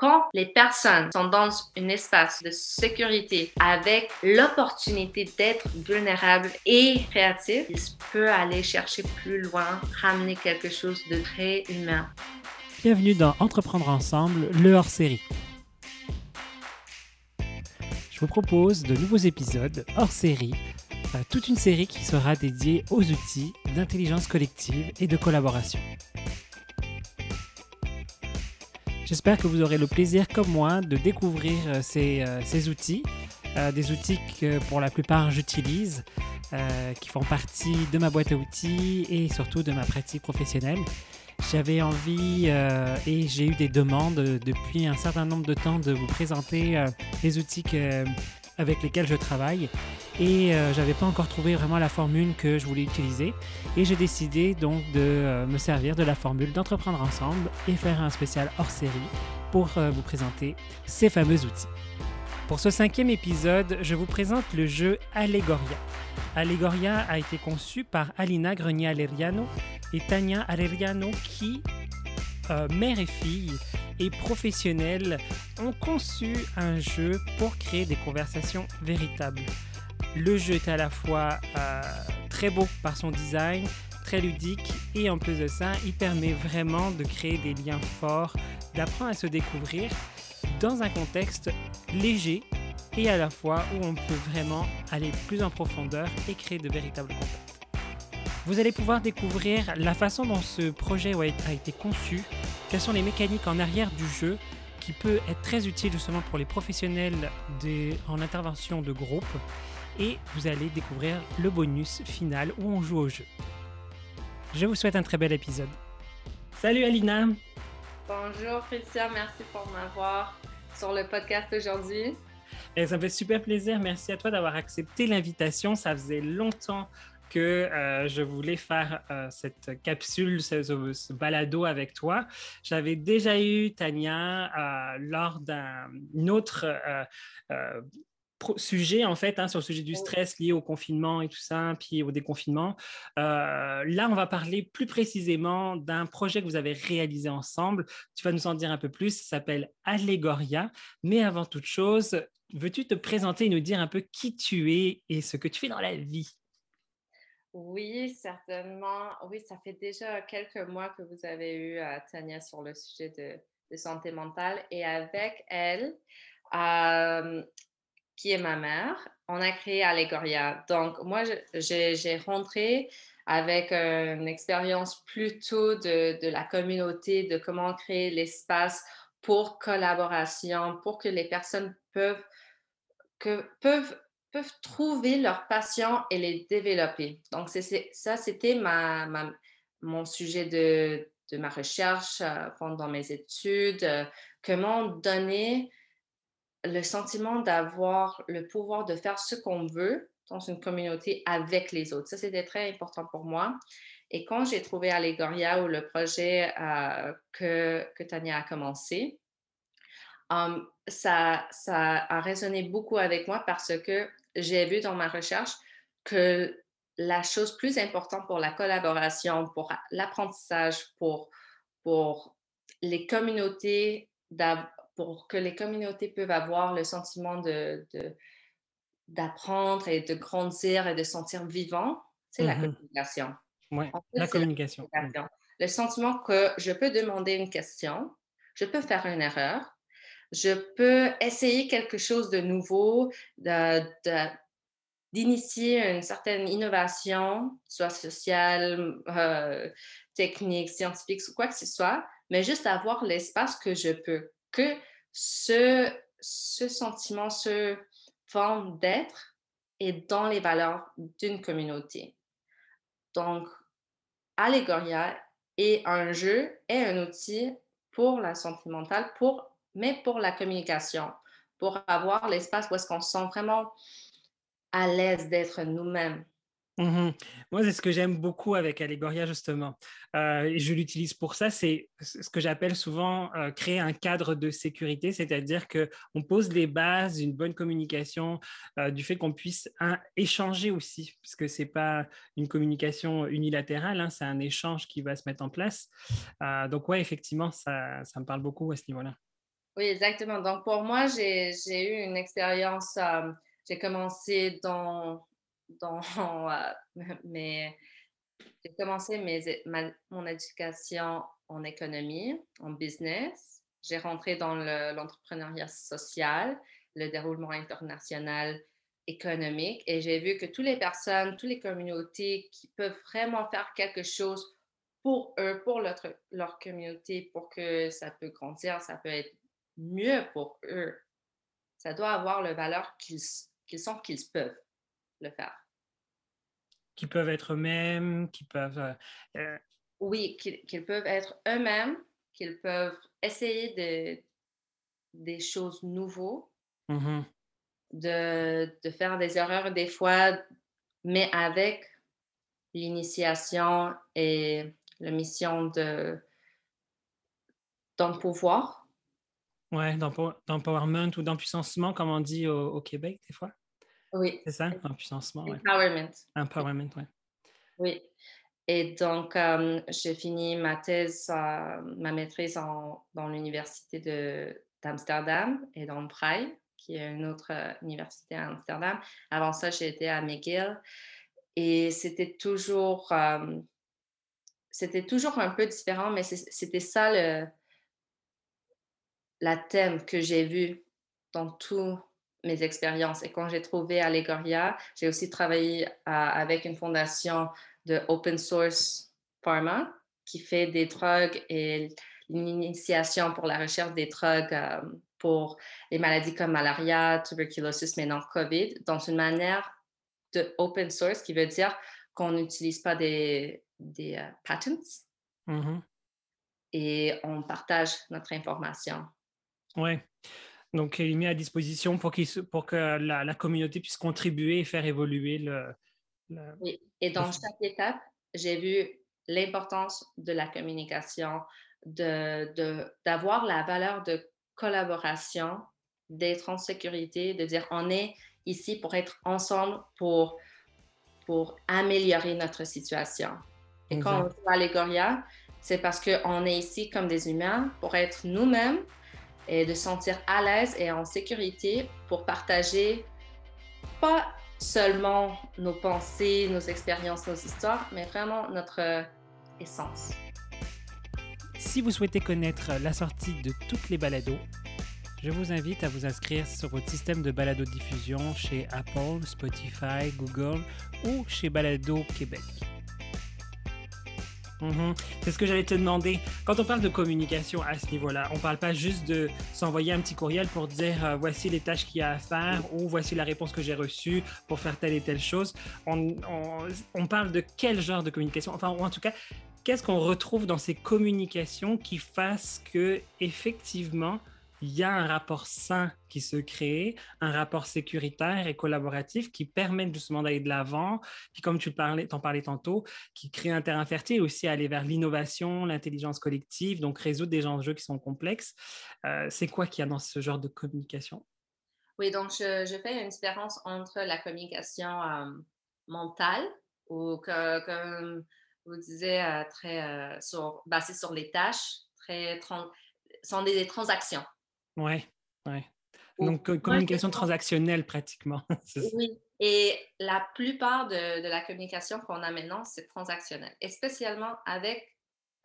quand les personnes sont dans un espace de sécurité avec l'opportunité d'être vulnérables et créatifs, ils peuvent aller chercher plus loin, ramener quelque chose de très humain. Bienvenue dans Entreprendre ensemble, le hors-série. Je vous propose de nouveaux épisodes hors-série, euh, toute une série qui sera dédiée aux outils d'intelligence collective et de collaboration. J'espère que vous aurez le plaisir, comme moi, de découvrir euh, ces, euh, ces outils, euh, des outils que pour la plupart j'utilise, qui font partie de ma boîte à outils et surtout de ma pratique professionnelle. J'avais envie et j'ai eu des demandes depuis un certain nombre de temps de vous présenter les outils que, avec lesquels je travaille et euh, j'avais pas encore trouvé vraiment la formule que je voulais utiliser et j'ai décidé donc de euh, me servir de la formule d'entreprendre ensemble et faire un spécial hors série pour euh, vous présenter ces fameux outils. Pour ce cinquième épisode, je vous présente le jeu Allegoria. Allegoria a été conçu par Alina Grenier-Aleriano et Tania Aleriano qui, mère et fille, et professionnels ont conçu un jeu pour créer des conversations véritables. Le jeu est à la fois euh, très beau par son design, très ludique et en plus de ça, il permet vraiment de créer des liens forts, d'apprendre à se découvrir dans un contexte léger et à la fois où on peut vraiment aller plus en profondeur et créer de véritables contacts. Vous allez pouvoir découvrir la façon dont ce projet a été conçu, quelles sont les mécaniques en arrière du jeu qui peut être très utile justement pour les professionnels en intervention de groupe et vous allez découvrir le bonus final où on joue au jeu. Je vous souhaite un très bel épisode. Salut Alina Bonjour Christian, merci pour m'avoir sur le podcast aujourd'hui. Et ça me fait super plaisir. Merci à toi d'avoir accepté l'invitation. Ça faisait longtemps que euh, je voulais faire euh, cette capsule, ce, balado avec toi. J'avais déjà eu Tania euh, lors d'un autre sujet, en fait, hein, sur le sujet du stress lié au confinement et tout ça, puis au déconfinement. là, on va parler plus précisément d'un projet que vous avez réalisé ensemble. Tu vas nous en dire un peu plus. Ça s'appelle Allegoria. Mais avant toute chose, veux-tu te présenter et nous dire un peu qui tu es et ce que tu fais dans la vie? Oui, certainement. Oui, ça fait déjà quelques mois que vous avez eu euh, Tania sur le sujet de, santé mentale et avec elle, qui est ma mère, on a créé Allegoria. Donc, moi, j'ai rentré avec une expérience plutôt de, la communauté, de comment créer l'espace pour collaboration, pour que les personnes peuvent peuvent trouver leur passion et les développer. Donc, ça, c'était mon sujet de, ma recherche euh, pendant mes études. Euh, comment donner le sentiment d'avoir le pouvoir de faire ce qu'on veut dans une communauté avec les autres. Ça, c'était très important pour moi. Et quand j'ai trouvé Allegoria ou le projet euh, que, Tania a commencé, ça, ça a résonné beaucoup avec moi parce que j'ai vu dans ma recherche que la chose plus importante pour la collaboration, pour l'apprentissage, pour, pour les communautés, pour que les communautés peuvent avoir le sentiment de, d'apprendre et de grandir et de sentir vivant, c'est la mmh communication. Oui, la communication. Le sentiment que je peux demander une question, je peux faire une erreur, je peux essayer quelque chose de nouveau, d'initier une certaine innovation, soit sociale, euh, technique, scientifique ou quoi que ce soit, mais juste avoir l'espace que je peux, que ce, ce sentiment, ce forme d'être est dans les valeurs d'une communauté. Donc, Allegoria est un jeu et un outil pour la santé mentale, pour mais pour la communication, pour avoir l'espace où est-ce qu'on se sent vraiment à l'aise d'être nous-mêmes. Mmh Moi, c'est ce que j'aime beaucoup avec Allegoria, justement. Euh, je l'utilise pour ça. C'est ce que j'appelle souvent euh, créer un cadre de sécurité, c'est-à-dire qu'on pose les bases d'une bonne communication, euh, du fait qu'on puisse échanger aussi, parce que ce n'est pas une communication unilatérale, hein, c'est un échange qui va se mettre en place. donc, oui, effectivement, ça, ça me parle beaucoup à ce niveau-là. Oui, exactement. Donc, pour moi, j'ai eu une expérience, hem, j'ai commencé dans dans, heu, mes j'ai commencé mes mon éducation en économie, en business. J'ai rentré dans le l'entrepreneuriat social, le déroulement international économique et j'ai vu que toutes les personnes, toutes les communautés qui peuvent vraiment faire quelque chose pour eux, pour leur leur communauté, pour que ça peut grandir, ça peut être mieux pour eux. Ça doit avoir la valeur qu'ils qu'ils sentent qu'ils peuvent le faire. Qui peuvent être eux-mêmes, qui peuvent... euh, euh, Oui, qu'ils peuvent être eux-mêmes, qu'ils peuvent essayer de des choses nouveaux, mhm. de de faire des erreurs des fois, mais avec l'initiation et la mission de d'un pouvoir. Ouais, d'empo- d'empowerment ou d'empuissancement, comme on dit au, au Québec, des fois. Oui, C'est ça? Empuissancement, ouais. empowerment. Empowerment, ouais. Oui. Et donc, euh, j'ai fini ma thèse, euh, ma maîtrise en- dans l'université d'Amsterdam et dans Prague, qui est une autre euh, université à Amsterdam. Avant ça, j'ai été à McGill et c'était toujours, euh, c'était toujours un peu différent, mais c'était ça le, la thème que j'ai vu dans toutes mes expériences. Et quand j'ai trouvé Allegoria, j'ai aussi travaillé euh, avec une fondation de open source pharma qui fait des drogues et l'initiation pour la recherche des drogues euh, pour les maladies comme malaria, tuberculose, maintenant COVID, dans une manière de open source, qui veut dire qu'on n'utilise pas des, des euh, patents Mhm. et on partage notre information. Ouais. Donc, il est mis à disposition pour, se- pour que la, la communauté puisse contribuer et faire évoluer le. le- Oui, et dans chaque étape, j'ai vu l'importance de la communication, de, de- d'avoir la valeur de collaboration, d'être en sécurité, de dire on est ici pour être ensemble, pour, pour améliorer notre situation. Et quand on joue à c'est parce qu'on est ici comme des humains pour être nous-mêmes et de se sentir à l'aise et en sécurité pour partager pas seulement nos pensées, nos expériences, nos histoires, mais vraiment notre essence. Si vous souhaitez connaître la sortie de toutes les balados, je vous invite à vous inscrire sur votre système de balado-diffusion chez Apple, Spotify, Google ou chez Balado Québec. Mhm. C'est ce que j'allais te demander. Quand on parle de communication à ce niveau-là, on ne parle pas juste de s'envoyer un petit courriel pour dire euh, voici les tâches qu'il y a à faire ou voici la réponse que j'ai reçue pour faire telle et telle chose. On, on- on parle de quel genre de communication? Enfin, ou en tout cas, qu'est-ce qu'on retrouve dans ces communications qui fassent que effectivement il y a un rapport sain qui se crée, un rapport sécuritaire et collaboratif qui permet justement d'aller de l'avant, puis comme tu parlais, t'en parlais tantôt, qui crée un terrain fertile aussi à aller vers l'innovation, l'intelligence collective, donc résoudre des enjeux qui sont complexes. Euh, c'est quoi qu'il y a dans ce genre de communication? Oui, donc je, fais une différence entre la communication euh, mentale, ou comme vous disiez, euh, très basée sur les tâches, très sont des transactions. Ouais, ouais. Ou- Donc, moi, communication transactionnelle pratiquement. Oui, et la plupart de, de la communication qu'on a maintenant, c'est transactionnel, et spécialement avec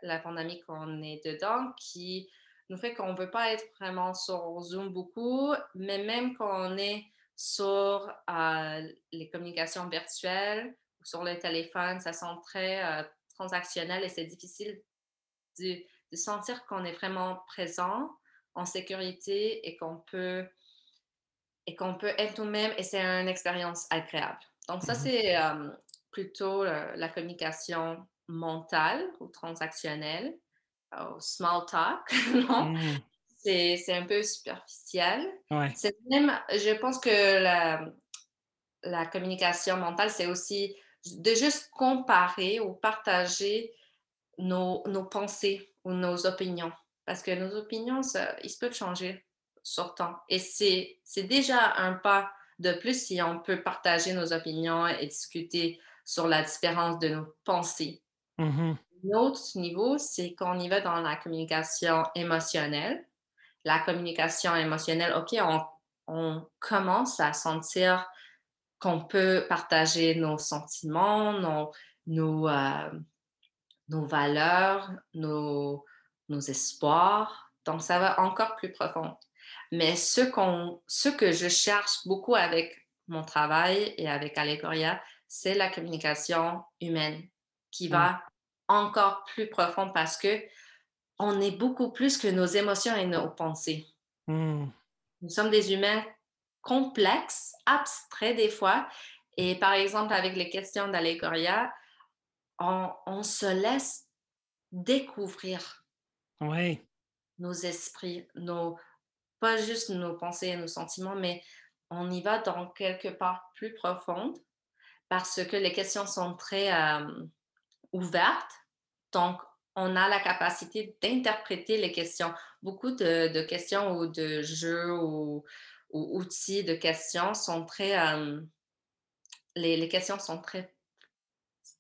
la pandémie qu'on est dedans, qui nous fait qu'on ne veut pas être vraiment sur Zoom beaucoup, mais même quand on est sur euh, les communications virtuelles ou sur le téléphone, ça sent très euh, transactionnel et c'est difficile de, de sentir qu'on est vraiment présent, en sécurité et qu'on peut et qu'on peut être nous-mêmes et c'est une expérience agréable. Donc ça, Mhm. c'est euh, plutôt euh, la communication mentale ou transactionnelle, euh, small talk, non? Mhm. C'est c'est un peu superficiel. Ouais. C'est même, je pense que la, la communication mentale, c'est aussi de juste comparer ou partager nos, nos pensées ou nos opinions. Parce que nos opinions, ça, ils peuvent changer sur temps. Et c'est c'est déjà un pas de plus si on peut partager nos opinions et discuter sur la différence de nos pensées. Mhm. L'autre niveau, c'est qu'on y va dans la communication émotionnelle. la communication émotionnelle, OK, on, on commence à sentir qu'on peut partager nos sentiments, nos, nos, euh, nos valeurs, nos, nos espoirs. Donc, ça va encore plus profond. Mais ce, qu'on, ce que je cherche beaucoup avec mon travail et avec Allegoria, c'est la communication humaine qui va encore plus profond parce que on est beaucoup plus que nos émotions et nos pensées. Mmh. Nous sommes des humains complexes, abstraits des fois. Et par exemple, avec les questions d'Allegoria, on, on, se laisse découvrir oui. nos esprits, nos, pas juste nos pensées et nos sentiments, mais on y va dans quelque part plus profonde parce que les questions sont très euh, ouvertes. Donc, on a la capacité d'interpréter les questions. Beaucoup de, questions ou de jeux ou, outils de questions sont très... Euh, les, questions sont très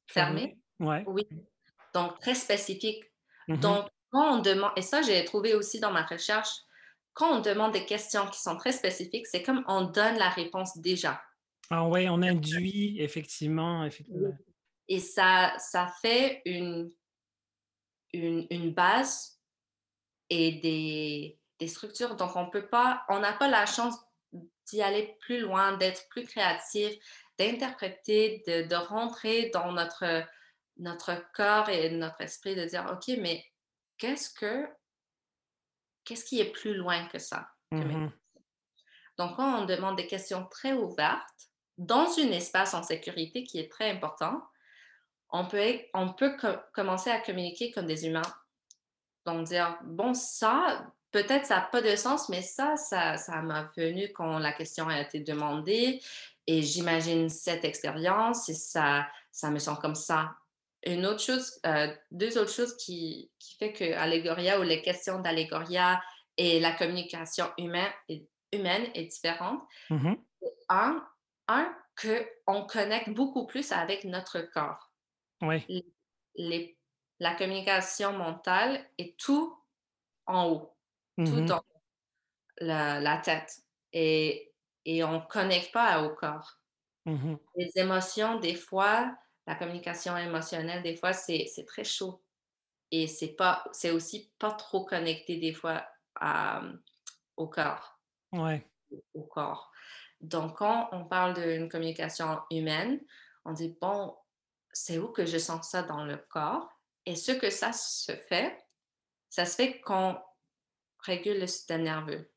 fermées. Ouais. Oui. Donc, très spécifiques. Mm-hmm. Donc, quand on demande, et ça, j'ai trouvé aussi dans ma recherche, quand on demande des questions qui sont très spécifiques, c'est comme on donne la réponse déjà. Ah oui, on induit, effectivement. effectivement. Et ça, ça fait une, une, une base et des, des, structures. Donc, on peut pas, on n'a pas la chance d'y aller plus loin, d'être plus créatif, d'interpréter, de, de, rentrer dans notre, notre corps et notre esprit, de dire, OK, mais qu'est-ce que qu'est-ce qui est plus loin que ça? Mmh Donc, quand on demande des questions très ouvertes, dans un espace en sécurité qui est très important, on peut, on peut commencer à communiquer comme des humains. Donc, dire, bon, ça, peut-être ça n'a pas de sens, mais ça, ça, ça m'a venu quand la question a été demandée et j'imagine cette expérience et ça, ça me sent comme ça. Une autre chose, euh, deux autres choses qui, qui fait que Allegoria ou les questions d'Allegoria et la communication humaine est, humaine est différente. Mmh un, un, qu'on connecte beaucoup plus avec notre corps. Oui. Les, la communication mentale est tout en haut, tout mmh dans la, la, tête. Et, et on ne connecte pas au corps. Mmh Les émotions, des fois, la communication émotionnelle, des fois, c'est très chaud. Et c'est pas, c'est aussi pas trop connecté des fois à, au corps. Ouais. Au corps. Donc, quand on parle d'une communication humaine, on dit, bon, c'est où que je sens ça dans le corps? Et ce que ça se fait, ça se fait qu'on régule le système nerveux.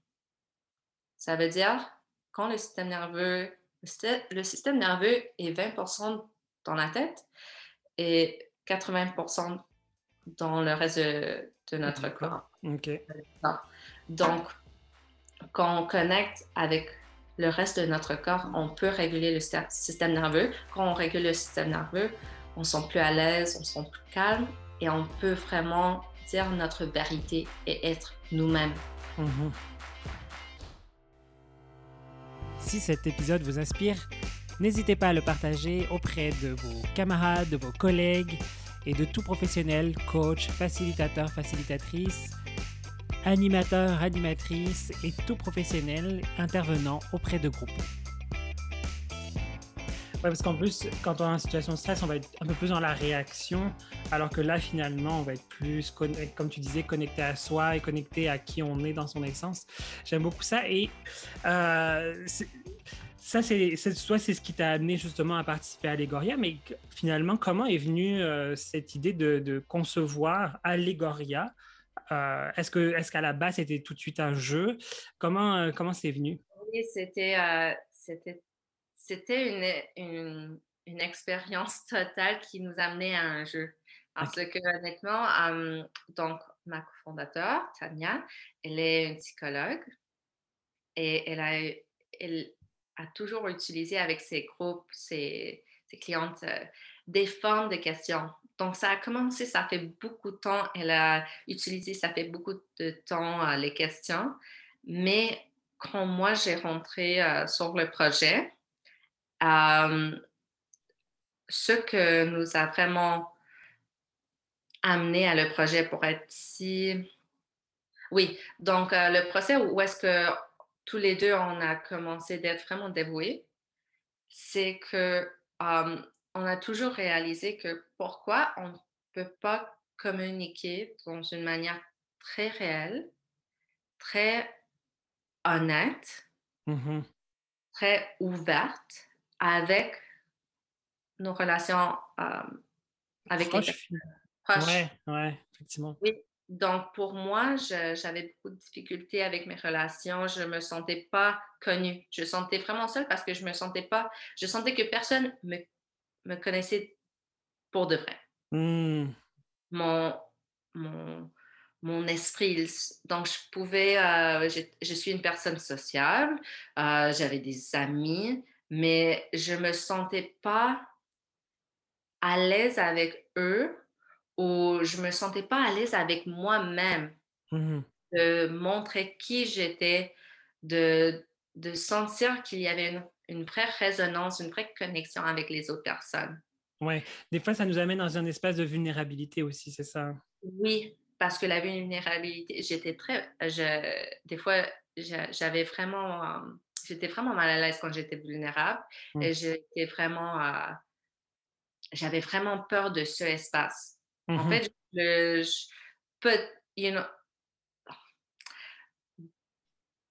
Ça veut dire, quand le système nerveux, le système nerveux est 20 dans la tête et 80% dans le reste de, notre corps. Donc, quand on connecte avec le reste de notre corps, on peut réguler le système nerveux. Quand on régule le système nerveux, on se sent plus à l'aise, on se sent plus calme et on peut vraiment dire notre vérité et être nous-mêmes. Mhm. Si cet épisode vous inspire, n'hésitez pas à le partager auprès de vos camarades, de vos collègues et de tout professionnel, coach, facilitateur, facilitatrice animateurs, animatrices et tout professionnel intervenant auprès de groupes. Oui, parce qu'en plus, quand on est en situation de stress, on va être un peu plus dans la réaction, alors que là, finalement, on va être plus, comme tu disais, connecté à soi et connecté à qui on est dans son essence. J'aime beaucoup ça. Et euh, ça, c'est soit c'est ce qui t'a amené justement à participer à Allegoria, mais finalement, comment est venue euh, cette idée de, de concevoir Allegoria euh, est-ce que est-ce qu'à la base c'était tout de suite un jeu? Comment euh, comment c'est venu? Oui, c'était euh, c'était c'était une, une, expérience totale qui nous amenait à un jeu. Parce que honnêtement, donc ma cofondateur Tania, elle est une psychologue et elle a elle a toujours utilisé avec ses groupes, ses, clientes, des formes de questions. Donc, ça a commencé, ça fait beaucoup de temps. Elle a utilisé, ça fait beaucoup de temps, euh, les questions. Mais quand moi, j'ai rentré euh, sur le projet, euh, ce que nous a vraiment amené à le projet pour être si... Oui, donc euh, le procès où est-ce que tous les deux on a commencé d'être vraiment dévoués, c'est que on a toujours réalisé que pourquoi on ne peut pas communiquer dans une manière très réelle, très honnête, Mhm. très ouverte avec nos relations euh, avec les personnes proches. Ouais, ouais, effectivement. Oui, donc pour moi, j'avais beaucoup de difficultés avec mes relations. Je me sentais pas connue. Je me sentais vraiment seule parce que je me sentais pas. Je sentais que personne me, me connaissait pour de vrai. Hmm. Mon, mon, mon esprit. Donc je pouvais. euh, je, je suis une personne sociable. euh, J'avais des amis, mais je me sentais pas à l'aise avec eux ou je me sentais pas à l'aise avec moi-même. Mhm. de montrer qui j'étais, de, de sentir qu'il y avait une, une vraie résonance, une vraie connexion avec les autres personnes. Ouais. Des fois, ça nous amène dans un espace de vulnérabilité aussi, c'est ça. Oui, parce que la vulnérabilité, j'étais très, je, des fois, j'a- j'avais vraiment, euh, j'étais vraiment mal à l'aise quand j'étais vulnérable et j'étais vraiment, euh, j'avais vraiment peur de ce espace. En Mhm. fait, je, je peut, you know,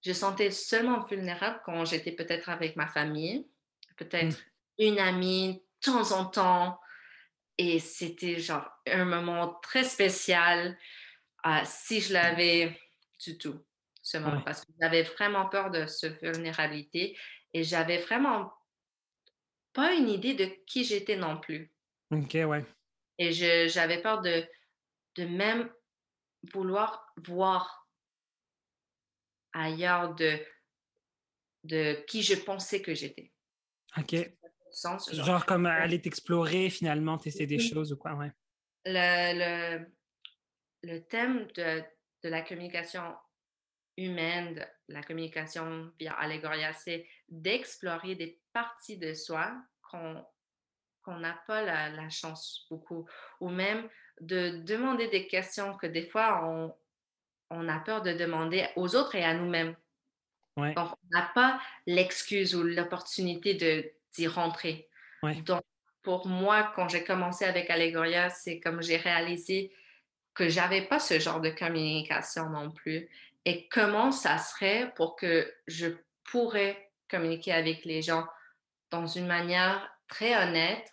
Je sentais seulement vulnérable quand j'étais peut-être avec ma famille, peut-être une amie, de temps en temps. Et c'était genre un moment très spécial euh, si je l'avais du tout, ce moment, Ouais. parce que j'avais vraiment peur de cette vulnérabilité et j'avais vraiment pas une idée de qui j'étais non plus. Ok, ouais. Et j'avais peur de, de même vouloir voir ailleurs de, de qui je pensais que j'étais. Ok. Sens, genre, Genre comme aller t'explorer, finalement, tester des Oui. choses ou quoi, ouais. le, le, le thème de, de la communication humaine, de la communication via Allegoria, c'est d'explorer des parties de soi qu'on qu'on n'a pas la, la chance beaucoup, ou même de demander des questions que des fois on, on a peur de demander aux autres et à nous-mêmes. Ouais. Donc, on n'a pas l'excuse ou l'opportunité d'y rentrer. Ouais. Donc, pour moi, quand j'ai commencé avec Allegoria, c'est comme j'ai réalisé que j'avais pas ce genre de communication non plus. Et comment ça serait pour que je pourrais communiquer avec les gens dans une manière très honnête,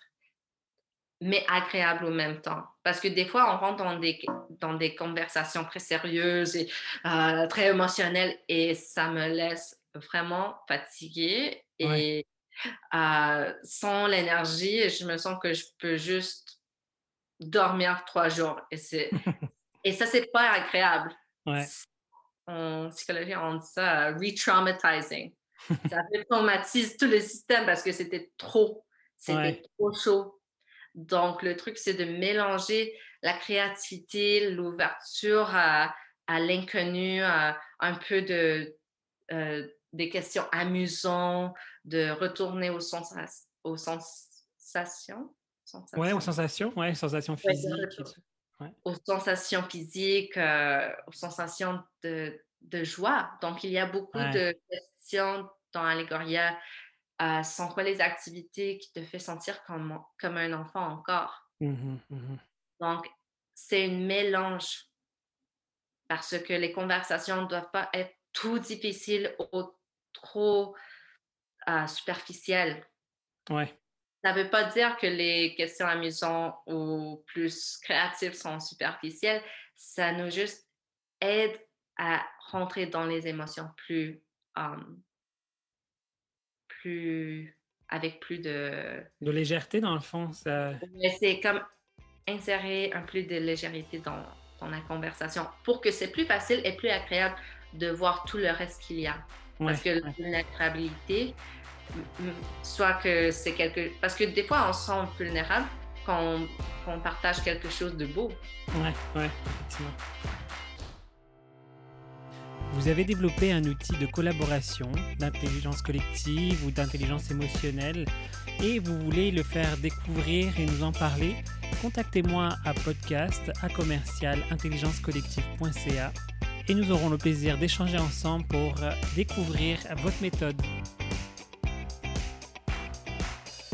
mais agréable au même temps. Parce que des fois, on rentre dans des, dans des conversations très sérieuses et euh, très émotionnelles et ça me laisse vraiment fatiguée et euh, sans l'énergie, je me sens que je peux juste dormir trois jours. Et, c'est, et ça, c'est pas agréable. Ouais. En psychologie, on dit ça euh, re-traumatizing. ça traumatise tout le système parce que c'était trop. C'était Ouais. trop chaud. Donc, le truc, c'est de mélanger la créativité, l'ouverture à, à l'inconnu, un peu de, euh, des questions amusantes, de retourner aux, aux sensations. sensations. Ouais, aux sensations, ouais, sensations physiques. aux sensations physiques, euh, aux sensations de, de joie. Donc, il y a beaucoup Ouais. de questions dans Allegoria. Euh, sont quoi les activités qui te fait sentir comme, comme un enfant encore? Mhm, mhm. Donc, c'est un mélange parce que les conversations ne doivent pas être trop difficiles ou trop euh, superficielles. Ouais. Ça ne veut pas dire que les questions amusantes ou plus créatives sont superficielles. Ça nous juste aide à rentrer dans les émotions plus, um, plus avec plus de. De légèreté, dans le fond, ça. C'est comme insérer un plus de légèreté dans, dans la conversation pour que c'est plus facile et plus agréable de voir tout le reste qu'il y a. Ouais, Parce que la ouais. vulnérabilité, soit que c'est quelque... Parce que des fois, on se sent vulnérable quand on, quand on partage quelque chose de beau. Ouais, ouais, effectivement. Vous avez développé un outil de collaboration, d'intelligence collective ou d'intelligence émotionnelle et vous voulez le faire découvrir et nous en parler, contactez-moi à podcast à commercial intelligencecollective.ca et nous aurons le plaisir d'échanger ensemble pour euh, découvrir votre méthode.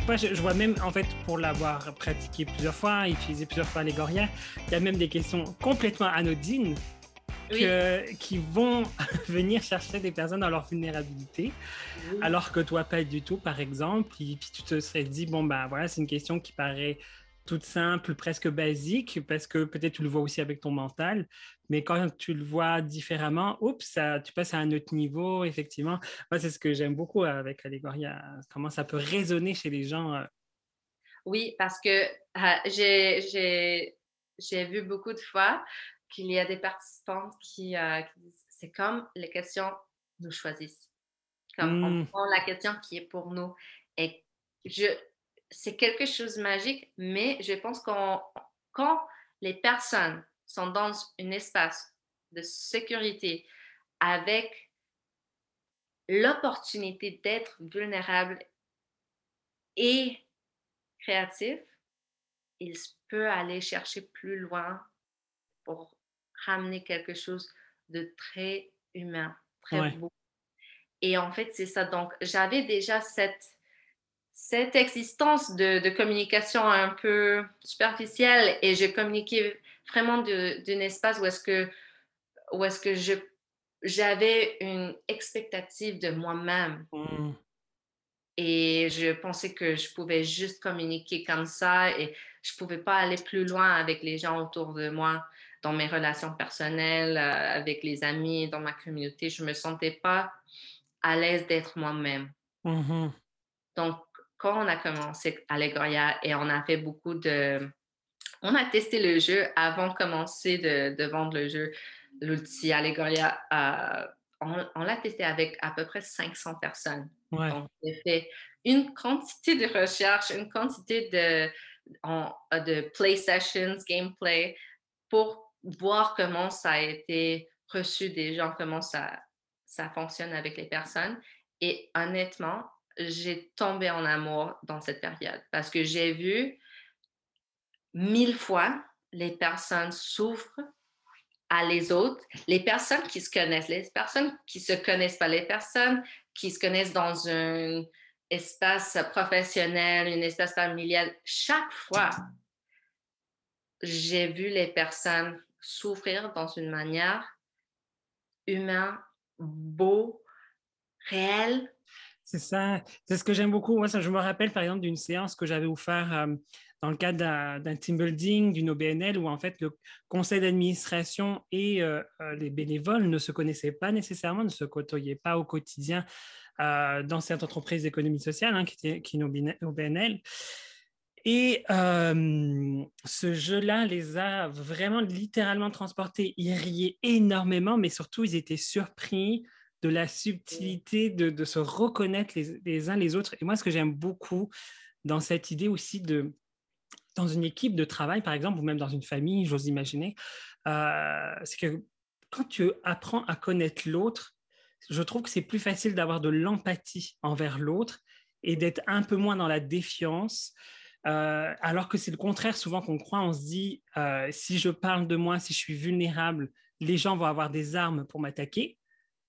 Moi, je, vois même, en fait, pour l'avoir pratiqué plusieurs fois, utilisé plusieurs fois Allegoria, il y a même des questions complètement anodines qui vont venir chercher des personnes dans leur vulnérabilité, alors que toi, pas du tout, par exemple. Puis, puis tu te serais dit, bon, ben voilà, c'est une question qui paraît toute simple, presque basique, parce que peut-être tu le vois aussi avec ton mental, mais quand tu le vois différemment, oups, ça, tu passes à un autre niveau, effectivement. Moi, c'est ce que j'aime beaucoup avec Allegoria, comment ça peut résonner chez les gens. Euh. Oui, parce que ah, j'ai vu beaucoup de fois qu'il y a des participantes qui, euh, disent c'est comme les questions nous choisissent. Comme on mmh. prend la question qui est pour nous. Et je, c'est quelque chose de magique, mais je pense qu'on, quand les personnes sont dans un espace de sécurité avec l'opportunité d'être vulnérable et créatif, ils peuvent aller chercher plus loin pour ramener quelque chose de très humain, très beau. Et en fait, c'est ça. Donc, j'avais déjà cette, cette existence de, communication un peu superficielle et je communiquais vraiment d'un espace où est-ce que, où est-ce que je, j'avais une expectative de moi-même. Mmh. Et je pensais que je pouvais juste communiquer comme ça et je ne pouvais pas aller plus loin avec les gens autour de moi dans mes relations personnelles, euh, avec les amis, dans ma communauté. Je ne me sentais pas à l'aise d'être moi-même. Mmh Donc, quand on a commencé Allegoria et on a fait beaucoup de... On a testé le jeu avant de commencer de, vendre le jeu, l'outil Allegoria. Euh, on, l'a testé avec à peu près 500 personnes. Donc, j'ai fait une quantité de recherches, une quantité de, de play sessions, gameplay, pour voir comment ça a été reçu des gens, comment ça, ça fonctionne avec les personnes. Et honnêtement, j'ai tombé en amour dans cette période parce que j'ai vu mille fois les personnes souffrent à les autres, les personnes qui se connaissent, les personnes qui se connaissent pas, les personnes qui se connaissent dans un espace professionnel, un espace familial. Chaque fois, j'ai vu les personnes souffrir dans une manière humaine, beau, réelle. C'est ça. C'est ce que j'aime beaucoup. Moi, ça, je me rappelle par exemple d'une séance que j'avais offert euh, dans le cadre d'un team building, d'une OBNL, où en fait le conseil d'administration et euh, euh, les bénévoles ne se connaissaient pas nécessairement, ne se côtoyaient pas au quotidien dans cette entreprise d'économie sociale hein, qui, était, qui une OBNL. Et ce jeu-là les a vraiment littéralement transportés. Ils riaient énormément, mais surtout, ils étaient surpris de la subtilité de, se reconnaître les, uns les autres. Et moi, ce que j'aime beaucoup dans cette idée aussi de, dans une équipe de travail, par exemple, ou même dans une famille, j'ose imaginer, euh, c'est que quand tu apprends à connaître l'autre, je trouve que c'est plus facile d'avoir de l'empathie envers l'autre et d'être un peu moins dans la défiance euh, alors que c'est le contraire souvent qu'on croit. On se dit, euh, si je parle de moi, si je suis vulnérable, les gens vont avoir des armes pour m'attaquer.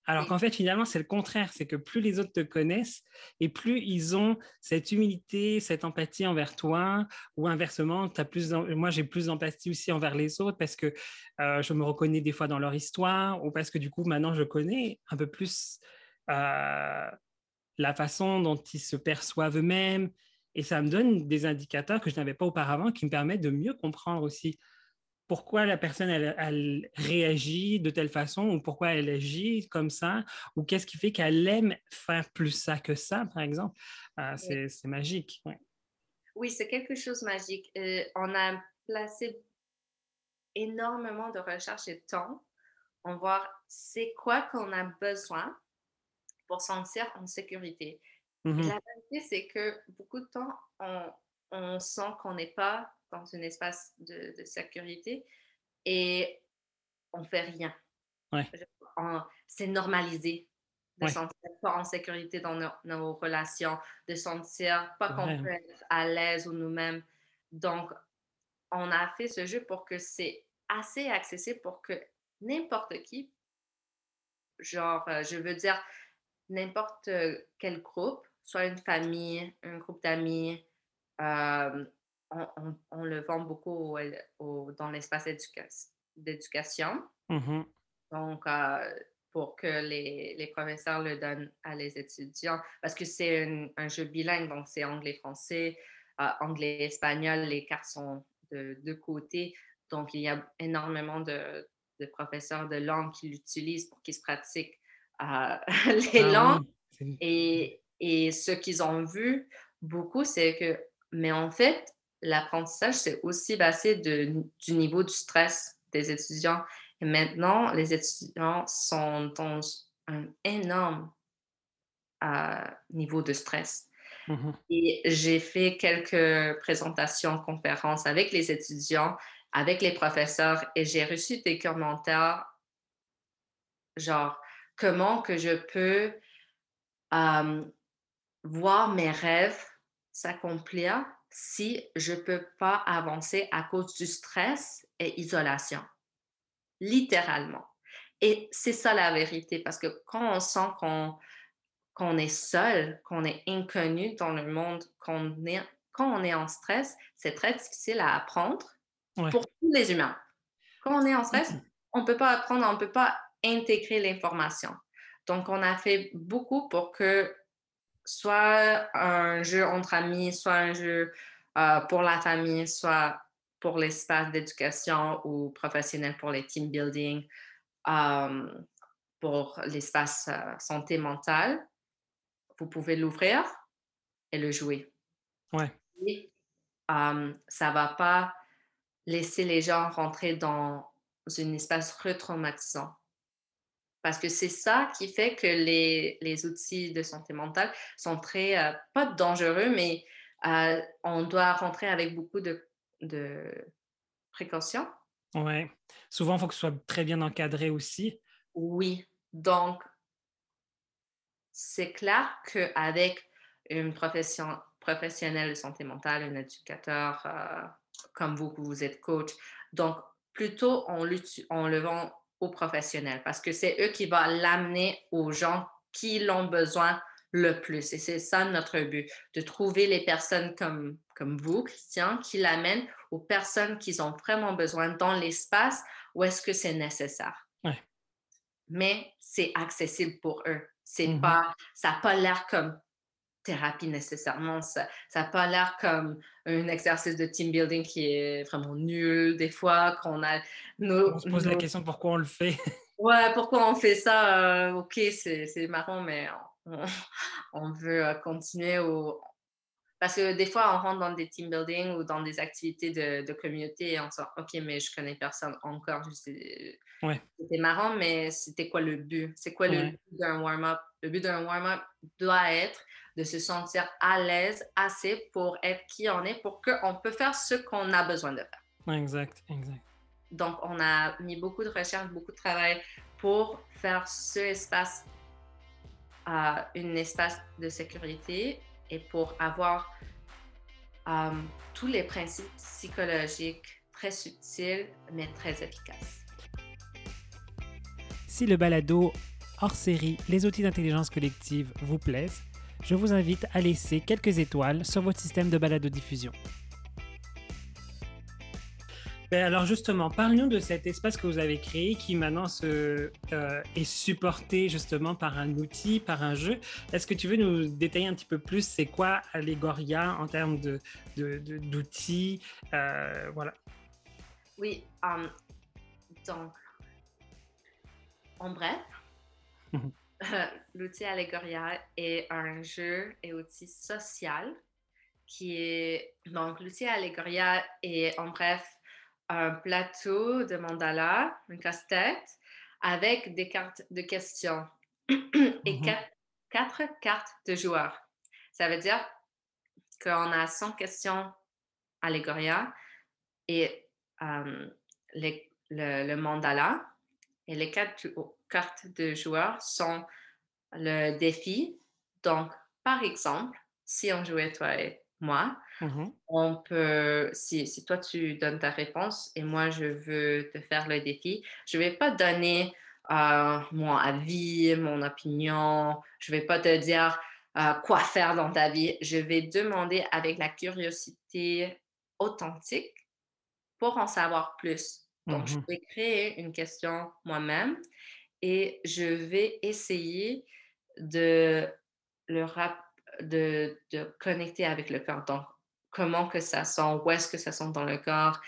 Alors qu'en fait, finalement, c'est le contraire. C'est que plus les autres te connaissent et plus ils ont cette humilité, cette empathie envers toi, ou inversement, as plus moi, j'ai plus d'empathie aussi envers les autres parce que euh, je me reconnais des fois dans leur histoire, ou parce que du coup, maintenant, je connais un peu plus la façon dont ils se perçoivent eux-mêmes, et ça me donne des indicateurs que je n'avais pas auparavant qui me permettent de mieux comprendre aussi pourquoi la personne elle, réagit de telle façon ou pourquoi elle agit comme ça ou qu'est-ce qui fait qu'elle aime faire plus ça que ça, par exemple. Euh, c'est, magique. Oui, c'est quelque chose de magique. Euh, on a placé énormément de recherche et de temps on voir c'est quoi qu'on a besoin pour sentir en sécurité. Mmh la vérité, c'est que beaucoup de temps, on, sent qu'on n'est pas dans un espace de, sécurité et on fait rien. C'est normalisé de se sentir pas en sécurité dans nos, relations, de sentir pas qu'on peut être à l'aise ou nous-mêmes. Donc, on a fait ce jeu pour que c'est assez accessible pour que n'importe qui genre, euh, je veux dire, n'importe quel groupe, soit une famille, un groupe d'amis, euh, on, le vend beaucoup dans l'espace d'éducation. Mmh Donc, euh, pour que les, les, professeurs le donnent à les étudiants, parce que c'est un, jeu bilingue, donc c'est anglais-français, euh, anglais-espagnol, les cartes sont de deux côtés. Donc, il y a énormément de, de professeurs de langue qui l'utilisent pour qu'ils se pratiquent euh, les ah langues. Et, et ce qu'ils ont vu beaucoup, c'est que, mais en fait, l'apprentissage, c'est aussi basé de, du niveau du stress des étudiants. Et maintenant, les étudiants sont dans un énorme euh, niveau de stress. Mmh Et j'ai fait quelques présentations, conférences avec les étudiants, avec les professeurs, et j'ai reçu des commentaires genre comment que je peux euh, voir mes rêves s'accomplir si je ne peux pas avancer à cause du stress et isolation. Littéralement. Et c'est ça la vérité, parce que quand on sent qu'on qu'on est seul, qu'on est inconnu dans le monde, qu'on est, quand on est en stress, c'est très difficile à apprendre pour tous les humains. Quand on est en stress, on ne peut pas apprendre, on ne peut pas intégrer l'information. Donc, on a fait beaucoup pour que soit un jeu entre amis, soit un jeu euh, pour la famille, soit pour l'espace d'éducation ou professionnel pour les team building, euh, pour l'espace euh, santé mentale. Vous pouvez l'ouvrir et le jouer. Ouais. Et, ça ne va pas laisser les gens rentrer dans un espace retraumatisant. Parce que c'est ça qui fait que les, les, outils de santé mentale sont très, euh, pas dangereux, mais euh, on doit rentrer avec beaucoup de, de précautions. Oui. Souvent, il faut que ce soit très bien encadré aussi. Oui. Donc, c'est clair qu'avec une profession professionnelle de santé mentale, un éducateur euh, comme vous, que vous êtes coach, donc plutôt on, on le vend aux professionnels parce que c'est eux qui vont l'amener aux gens qui l'ont besoin le plus. Et c'est ça notre but, de trouver les personnes comme, comme vous, Christian, qui l'amènent aux personnes qui ont vraiment besoin dans l'espace où est-ce que c'est nécessaire? Mais c'est accessible pour eux. C'est mmh pas, ça n'a pas l'air comme thérapie nécessairement. Ça n'a pas l'air comme un exercice de team building qui est vraiment nul des fois, qu'on a... on se pose la question pourquoi on le fait. ouais, pourquoi on fait ça? Euh, ok, c'est marrant, mais on, veut euh, continuer au... Parce que des fois, on rentre dans des team building ou dans des activités de, communauté et on se dit, OK, mais je connais personne encore. C'était marrant, mais c'était quoi le but? C'est quoi le but d'un warm-up? Le but d'un warm-up doit être de se sentir à l'aise assez pour être qui on est, pour qu'on peut faire ce qu'on a besoin de faire. Exact, exact. Donc, on a mis beaucoup de recherche, beaucoup de travail pour faire ce espace euh, un espace de sécurité et pour avoir euh, tous les principes psychologiques très subtils mais très efficaces. Si le balado hors série Les outils d'intelligence collective vous plaise, je vous invite à laisser quelques étoiles sur votre système de balado-diffusion. Ben, alors justement, parlons de cet espace que vous avez créé qui maintenant se, euh, est supporté justement par un outil, par un jeu. Est-ce que tu veux nous détailler un petit peu plus c'est quoi Allegoria en termes d'outils de, euh, voilà. Oui, um, donc, en bref, l'outil Allegoria est un jeu et outil social qui est... Donc, l'outil Allegoria est, en bref, un plateau de mandala, un casse-tête, avec des cartes de questions et mmh quatre, cartes de joueurs. Ça veut dire qu'on a 100 questions Allegoria et le, mandala et les quatre cartes de joueurs sont le défi. Donc, par exemple, si on jouait toi et moi, mmh on peut, si, si, toi tu donnes ta réponse et moi je veux te faire le défi, je ne vais pas donner euh, mon avis, mon opinion. Je ne vais pas te dire euh, quoi faire dans ta vie. Je vais demander avec la curiosité authentique pour en savoir plus. Donc, je Mhm. vais créer une question moi-même et je vais essayer de le rap de, de connecter avec le corps. Donc, comment que ça sent, où est-ce que ça sent dans le corps.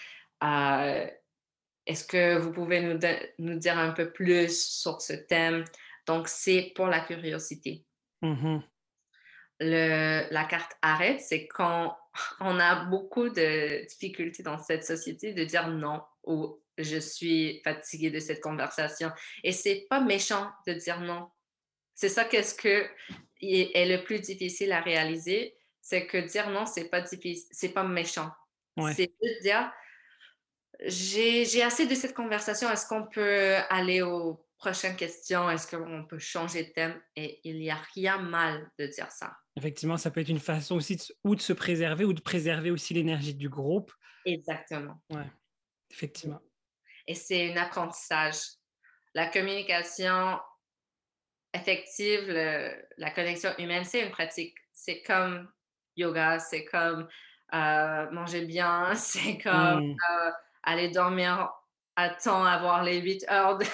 Euh, est-ce que vous pouvez nous, de- nous dire un peu plus sur ce thème? Donc, c'est pour la curiosité. Mhm. Le, la carte arrête, c'est quand on a beaucoup de difficultés dans cette société de dire non ou je suis fatiguée de cette conversation. Et c'est pas méchant de dire non. C'est ça qu'est-ce que est le plus difficile à réaliser, c'est que dire non, c'est pas difficile, c'est pas méchant. Ouais. C'est juste dire j'ai assez de cette conversation. Est-ce qu'on peut aller aux prochaines questions? Est-ce qu'on peut changer de thème? Et il n'y a rien mal de dire ça. Effectivement, ça peut être une façon aussi de, se- ou de se préserver ou de préserver aussi l'énergie du groupe. Exactement. Ouais, effectivement. Et c'est un apprentissage. La communication effective, le- la connexion humaine, c'est une pratique. C'est comme yoga, c'est comme euh, manger bien, c'est comme Mm. euh, aller dormir à temps, avoir les 8 heures de,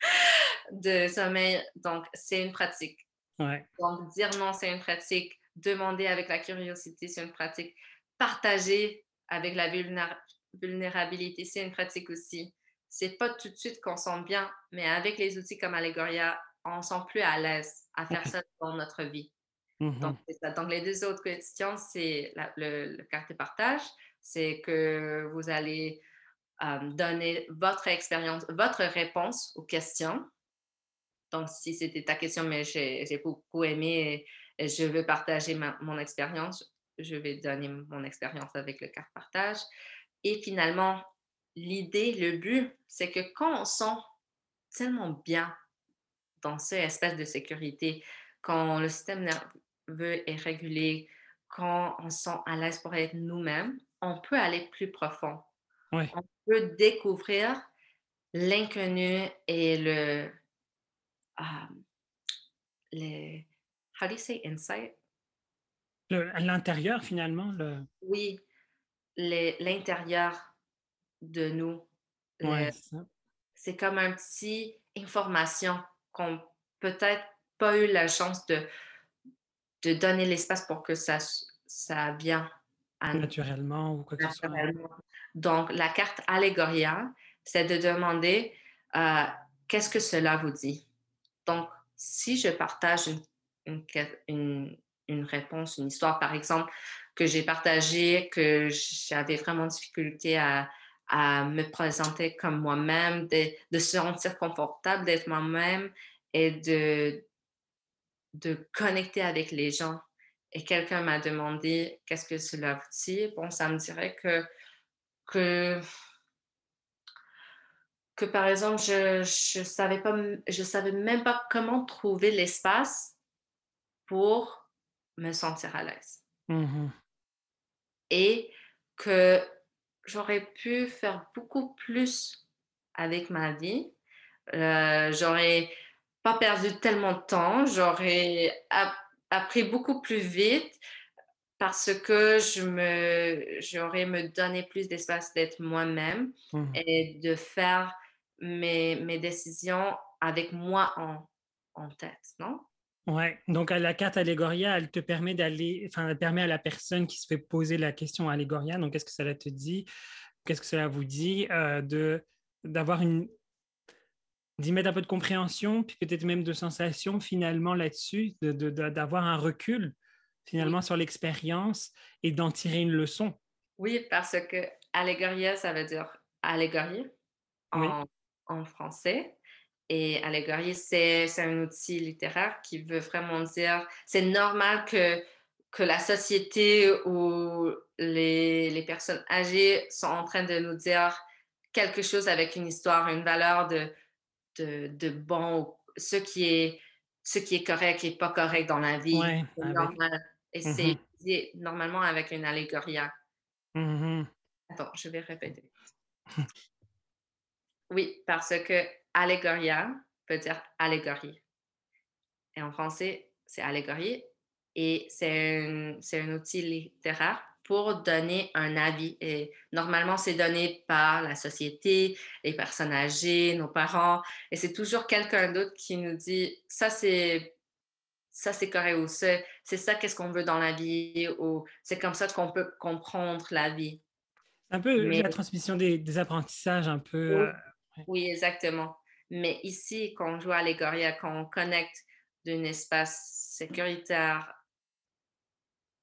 de sommeil. Donc, c'est une pratique. Ouais. Donc, dire non, c'est une pratique. Demander avec la curiosité, c'est une pratique. Partager avec la vulnéra- vulnérabilité, c'est une pratique aussi. C'est pas tout de suite qu'on sent bien, mais avec les outils comme Allegoria, on sent plus à l'aise à faire ça dans notre vie. Mhm. Donc, c'est ça. Donc, les deux autres questions, c'est la- le, le carte de partage, c'est que vous allez euh, donner votre expérience, votre réponse aux questions. Donc, si c'était ta question, mais j'ai j'ai beaucoup aimé et, et je veux partager ma- mon expérience, je vais donner mon expérience avec le carte partage. Et finalement, l'idée, le but, c'est que quand on sent tellement bien dans cette espèce de sécurité, quand le système nerveux est régulé, quand on se sent à l'aise pour être nous-mêmes, on peut aller plus profond. On peut découvrir l'inconnu et le, um, le, how do you say à l'intérieur, finalement, le... Oui, l'intérieur de nous. Ouais, c'est comme un petit information qu'on peut-être pas eu la chance de, de donner l'espace pour que ça, ça vienne à nous naturellement ou quoi que ce soit. Donc, la carte Allegoria, c'est de demander euh, qu'est-ce que cela vous dit? Donc, si je partage une, une que- une- une réponse, une histoire, par exemple, que j'ai partagée, que j'avais vraiment difficulté à, à me présenter comme moi-même, de, se sentir confortable d'être moi-même et de, de connecter avec les gens. Et quelqu'un m'a demandé qu'est-ce que cela vous dit. Bon, ça me dirait que, que, que par exemple, je ne savais, pas, m- je savais même pas comment trouver l'espace pour me sentir à l'aise. Mhm. Et que j'aurais pu faire beaucoup plus avec ma vie. Euh, j'aurais pas perdu tellement de temps, j'aurais ap- appris beaucoup plus vite parce que je me, j'aurais me donné plus d'espace d'être moi-même Mhm. et de faire mes, mes décisions avec moi en, en tête, non? Ouais, donc la carte Allegoria, elle te permet d'aller, enfin, elle permet à la personne qui se fait poser la question à Allegoria, donc qu'est-ce que cela te dit, qu'est-ce que cela vous dit, euh, de d'avoir une, d'y mettre un peu de compréhension, puis peut-être même de sensation finalement là-dessus, de, d'avoir un recul finalement sur l'expérience et d'en tirer une leçon. Oui, parce que allégoria, ça veut dire allégorie Oui. en, en français. Et allégorie, c'est c'est un outil littéraire qui veut vraiment dire, c'est normal que, que la société ou les, les personnes âgées sont en train de nous dire quelque chose avec une histoire, une valeur de, de, de bon, ce qui est, ce qui est correct et pas correct dans la vie. Ouais, avec- normal. Et Mhm. c'est utilisé normalement avec une allégoria. Mhm. Attends, je vais répéter. Oui, parce que Allegoria, peut dire allégorie. Et en français, c'est allégorie. Et c'est un, un outil littéraire pour donner un avis. Et normalement, c'est donné par la société, les personnes âgées, nos parents. Et c'est toujours quelqu'un d'autre qui nous dit ça, c'est ça c'est correct ou c'est ça qu'est-ce qu'on veut dans la vie ou c'est comme ça qu'on peut comprendre la vie. Un peu la transmission des, apprentissages, un peu. Oui, euh, exactement. Mais ici, quand on joue à l'Egoria, quand on connecte d'un espace sécuritaire,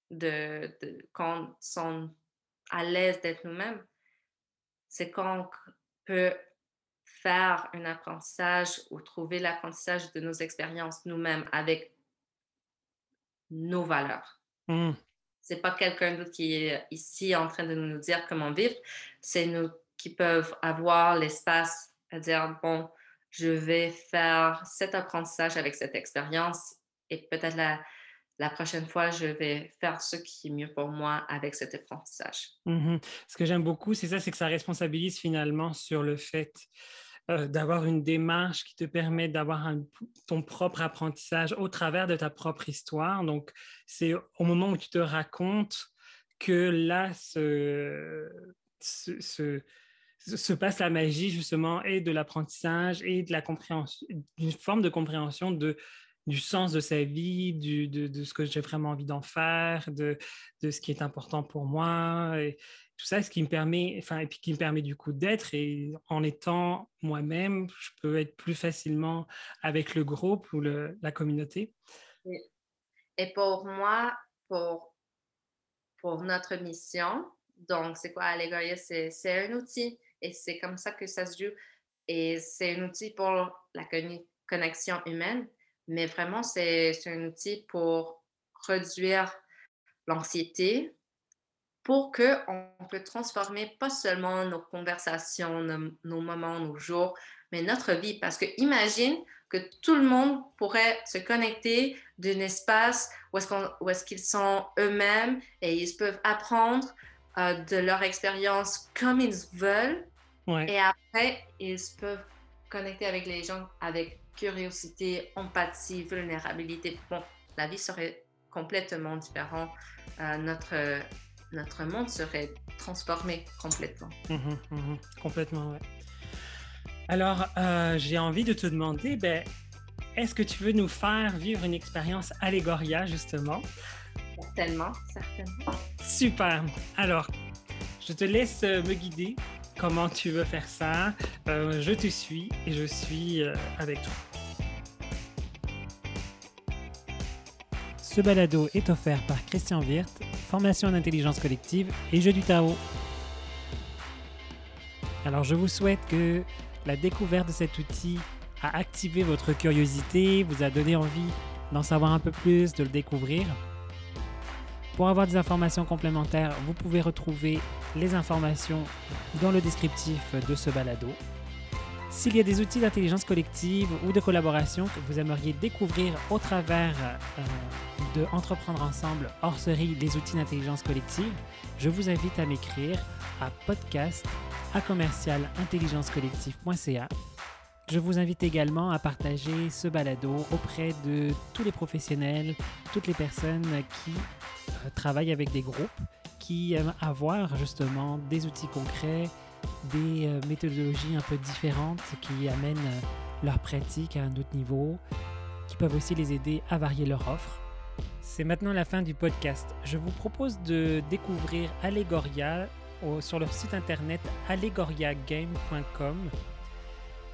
de, quand on sont à l'aise d'être nous-mêmes, c'est quand on peut faire un apprentissage ou trouver l'apprentissage de nos expériences nous-mêmes avec nos valeurs. Mmh. C'est pas quelqu'un d'autre qui est ici en train de nous dire comment vivre, c'est nous qui peuvent avoir l'espace à dire bon, je vais faire cet apprentissage avec cette expérience et peut-être la, prochaine fois, je vais faire ce qui est mieux pour moi avec cet apprentissage. Mmh ce que j'aime beaucoup, c'est ça, c'est que ça responsabilise finalement sur le fait euh, d'avoir une démarche qui te permet d'avoir ton propre apprentissage au travers de ta propre histoire. Donc, c'est au moment où tu te racontes que là se, se, passe la magie justement et de l'apprentissage et de la compréhension, d'une forme de compréhension de du sens de sa vie, du, de, ce que j'ai vraiment envie d'en faire, de, de, ce qui est important pour moi, tout ça, ce qui me permet, enfin, et puis qui me permet du coup d'être, et en étant moi-même, je peux être plus facilement avec le groupe ou le, la communauté. Et pour moi, pour, pour notre mission, donc c'est quoi Allégorie? C'est un outil, et c'est comme ça que ça se joue, et c'est un outil pour la connexion humaine mais vraiment, c'est un outil pour réduire l'anxiété, pour qu'on peut transformer pas seulement nos conversations, nos, moments, nos jours, mais notre vie. Parce que imagine que tout le monde pourrait se connecter d'un espace où est-ce qu'ils sont eux-mêmes et ils peuvent apprendre euh, de leur expérience comme ils veulent. Et après, ils peuvent connecter avec les gens avec curiosité, empathie, vulnérabilité, bon, la vie serait complètement différente. Euh, notre, notre monde serait transformé complètement. Mhm, mhm, complètement, oui. Alors, euh, j'ai envie de te demander, ben, est-ce que tu veux nous faire vivre une expérience Allégoria, justement? Certainement, certainement. Super. Alors, je te laisse euh, me guider comment tu veux faire ça. Euh, je te suis et je suis euh, avec toi. Ce balado est offert par Christian Wirth, formation d'intelligence collective et jeu du Tao. Alors je vous souhaite que la découverte de cet outil a activé votre curiosité, vous a donné envie d'en savoir un peu plus, de le découvrir. Pour avoir des informations complémentaires, vous pouvez retrouver les informations dans le descriptif de ce balado. S'il y a des outils d'intelligence collective ou de collaboration que vous aimeriez découvrir au travers euh, de Entreprendre ensemble hors série les outils d'intelligence collective, je vous invite à m'écrire à podcast à commercial je vous invite également à partager ce balado auprès de tous les professionnels, toutes les personnes qui euh, travaillent avec des groupes, qui aiment avoir justement des outils concrets, des euh, méthodologies un peu différentes qui amènent euh, leur pratique à un autre niveau, qui peuvent aussi les aider à varier leur offre. C'est maintenant la fin du podcast. Je vous propose de découvrir Allegoria sur leur site internet allegoriagame.com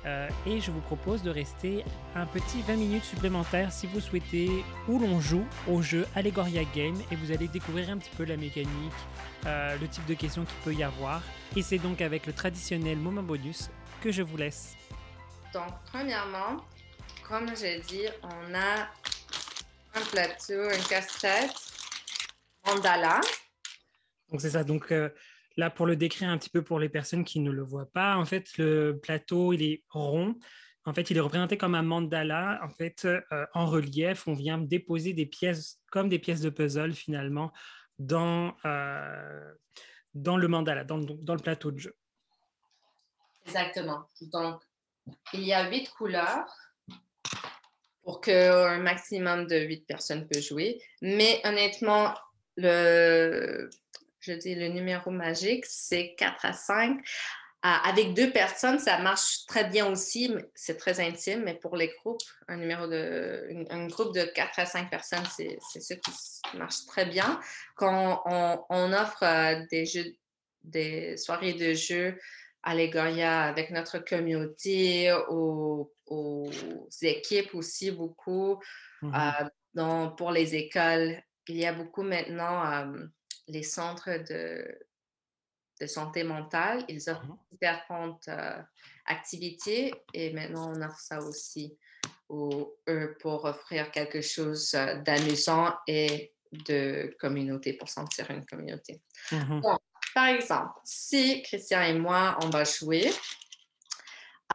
euh, et je vous propose de rester un petit 20 minutes supplémentaires si vous souhaitez où l'on joue au jeu Allegoria Game et vous allez découvrir un petit peu la mécanique, euh, le type de questions qu'il peut y avoir. Et c'est donc avec le traditionnel moment bonus que je vous laisse. Donc, premièrement, comme j'ai dit, on a un plateau, une casse-tête, mandala. Donc, c'est ça. Donc, euh, Là, pour le décrire un petit peu pour les personnes qui ne le voient pas, en fait, le plateau, il est rond. En fait, il est représenté comme un mandala. En fait, euh, en relief, on vient déposer des pièces comme des pièces de puzzle finalement dans, euh, dans le mandala, dans le, plateau de jeu. Exactement. Donc, il y a huit couleurs pour qu'un maximum de 8 personnes peuvent jouer. Mais honnêtement, le, je dis le numéro magique, c'est 4 à 5. avec deux personnes, ça marche très bien aussi, c'est très intime, mais pour les groupes, un numéro de un, groupe de 4 à 5 personnes, c'est ce qui marche très bien. Quand on, offre euh, des jeux, des soirées de jeux Allegoria avec notre communauté, aux, équipes aussi beaucoup. Mm-hmm. Euh, pour les écoles, il y a beaucoup maintenant euh, les centres de, de, santé mentale. Ils offrent mm-hmm. différentes euh, activités et maintenant on offre ça aussi eux pour offrir quelque chose d'amusant et de communauté, pour sentir une communauté. Mm-hmm. Par exemple, si Christian et moi, on va jouer,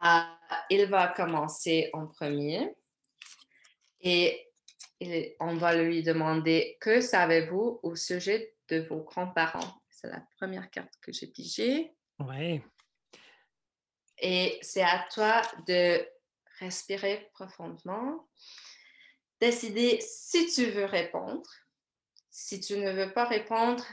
euh, il va commencer en premier et on va lui demander que savez-vous au sujet de vos grands-parents. C'est la première carte que j'ai pigée. Oui. Et c'est à toi de respirer profondément, décider si tu veux répondre. Si tu ne veux pas répondre,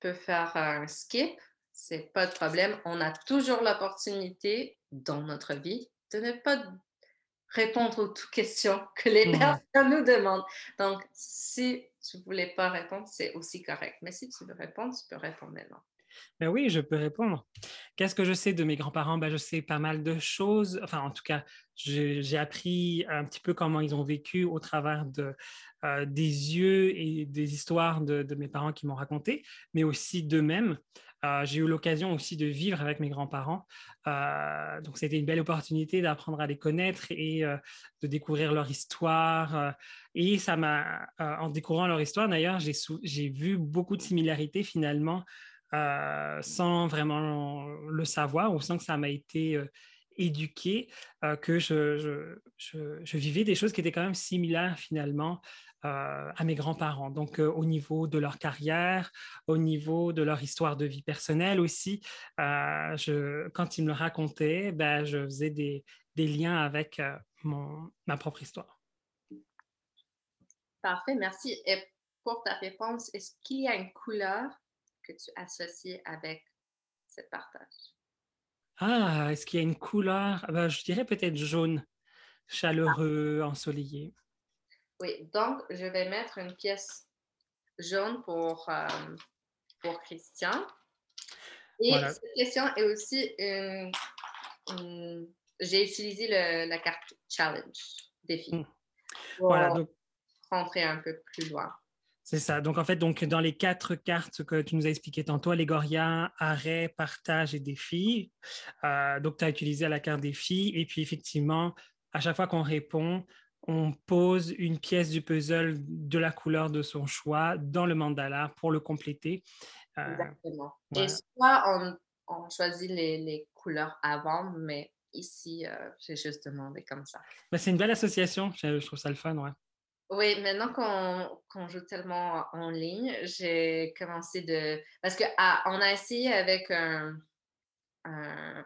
peut faire un skip, c'est pas de problème. On a toujours l'opportunité dans notre vie de ne pas répondre aux questions que les personnes nous demandent. Donc, si tu voulais pas répondre, c'est aussi correct. Mais si tu veux répondre, tu peux répondre maintenant. Ben oui, je peux répondre. Qu'est-ce que je sais de mes grands-parents? Ben, je sais pas mal de choses. Enfin, en tout cas, j'ai appris un petit peu comment ils ont vécu au travers de, euh, des yeux et des histoires de, mes parents qui m'ont raconté, mais aussi d'eux-mêmes. Euh, j'ai eu l'occasion aussi de vivre avec mes grands-parents. Euh, donc, c'était une belle opportunité d'apprendre à les connaître et de découvrir leur histoire. et ça m'a, en découvrant leur histoire, d'ailleurs, j'ai vu beaucoup de similarités finalement euh, sans vraiment le savoir ou sans que ça m'a été euh, éduqué, euh, que je, vivais des choses qui étaient quand même similaires finalement à mes grands-parents. Donc au niveau de leur carrière, au niveau de leur histoire de vie personnelle aussi, quand ils me le racontaient, ben, je faisais des, liens avec ma propre histoire. Parfait, merci. Et pour ta réponse, est-ce qu'il y a une couleur que tu associes avec ce partage? Ah, est-ce qu'il y a une couleur? Ah ben, je dirais peut-être jaune, chaleureux, ensoleillé. Oui, donc je vais mettre une pièce jaune pour, euh, pour Christian. Et cette question est aussi une. J'ai utilisé la carte challenge, défi. Hmm. Pour voilà, donc... rentrer un peu plus loin. C'est ça. Donc, en fait, donc, dans les quatre cartes que tu nous as expliquées tantôt, Allégoria, arrêt, partage et défi, euh, donc tu as utilisé la carte défi. Et puis, effectivement, à chaque fois qu'on répond, on pose une pièce du puzzle de la couleur de son choix dans le mandala pour le compléter. Euh, Exactement. Et soit on, choisit les, couleurs avant, mais ici, euh, j'ai juste demandé comme ça. Ben, c'est une belle association. Je, je trouve ça le fun, ouais. Oui, maintenant qu'on joue tellement en ligne, j'ai commencé de. Parce qu'on ah, a essayé avec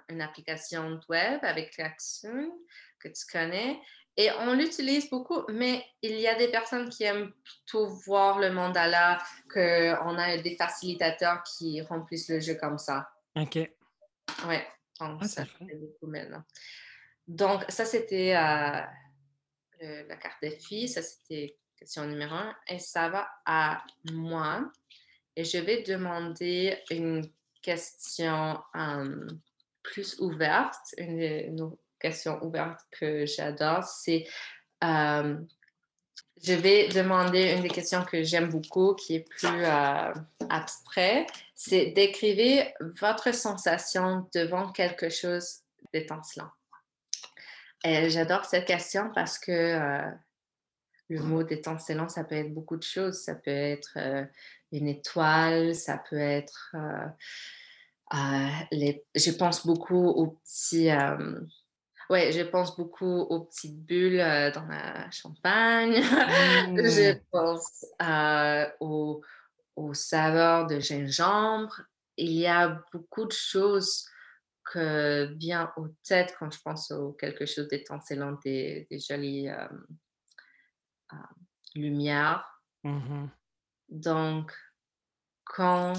une application web, avec Klaxon, que tu connais, et on l'utilise beaucoup, mais il y a des personnes qui aiment plutôt voir le mandala, qu'on a des facilitateurs qui remplissent le jeu comme ça. OK. Oui, donc ah, ça fait beaucoup maintenant. Donc, ça, c'était. Euh, la carte des filles, ça c'était question numéro un, et ça va à moi. Et je vais demander une question euh, plus ouverte, une, question ouverte que j'adore, c'est euh, je vais demander une des questions que j'aime beaucoup, qui est plus euh, abstrait. C'est décrivez votre sensation devant quelque chose d'étincelant. J'adore cette question parce que euh, le mot d'étincelant, ça peut être beaucoup de choses. Ça peut être euh, une étoile, ça peut être... Euh, les... Je pense beaucoup aux petits... Ouais, je pense beaucoup aux petites bulles dans la champagne. je mmh. pense aux, aux saveurs de gingembre. Il y a beaucoup de choses que vient aux têtes quand je pense à quelque chose d'étincelant, des, des jolies euh, euh, lumières. Mmh Donc, quand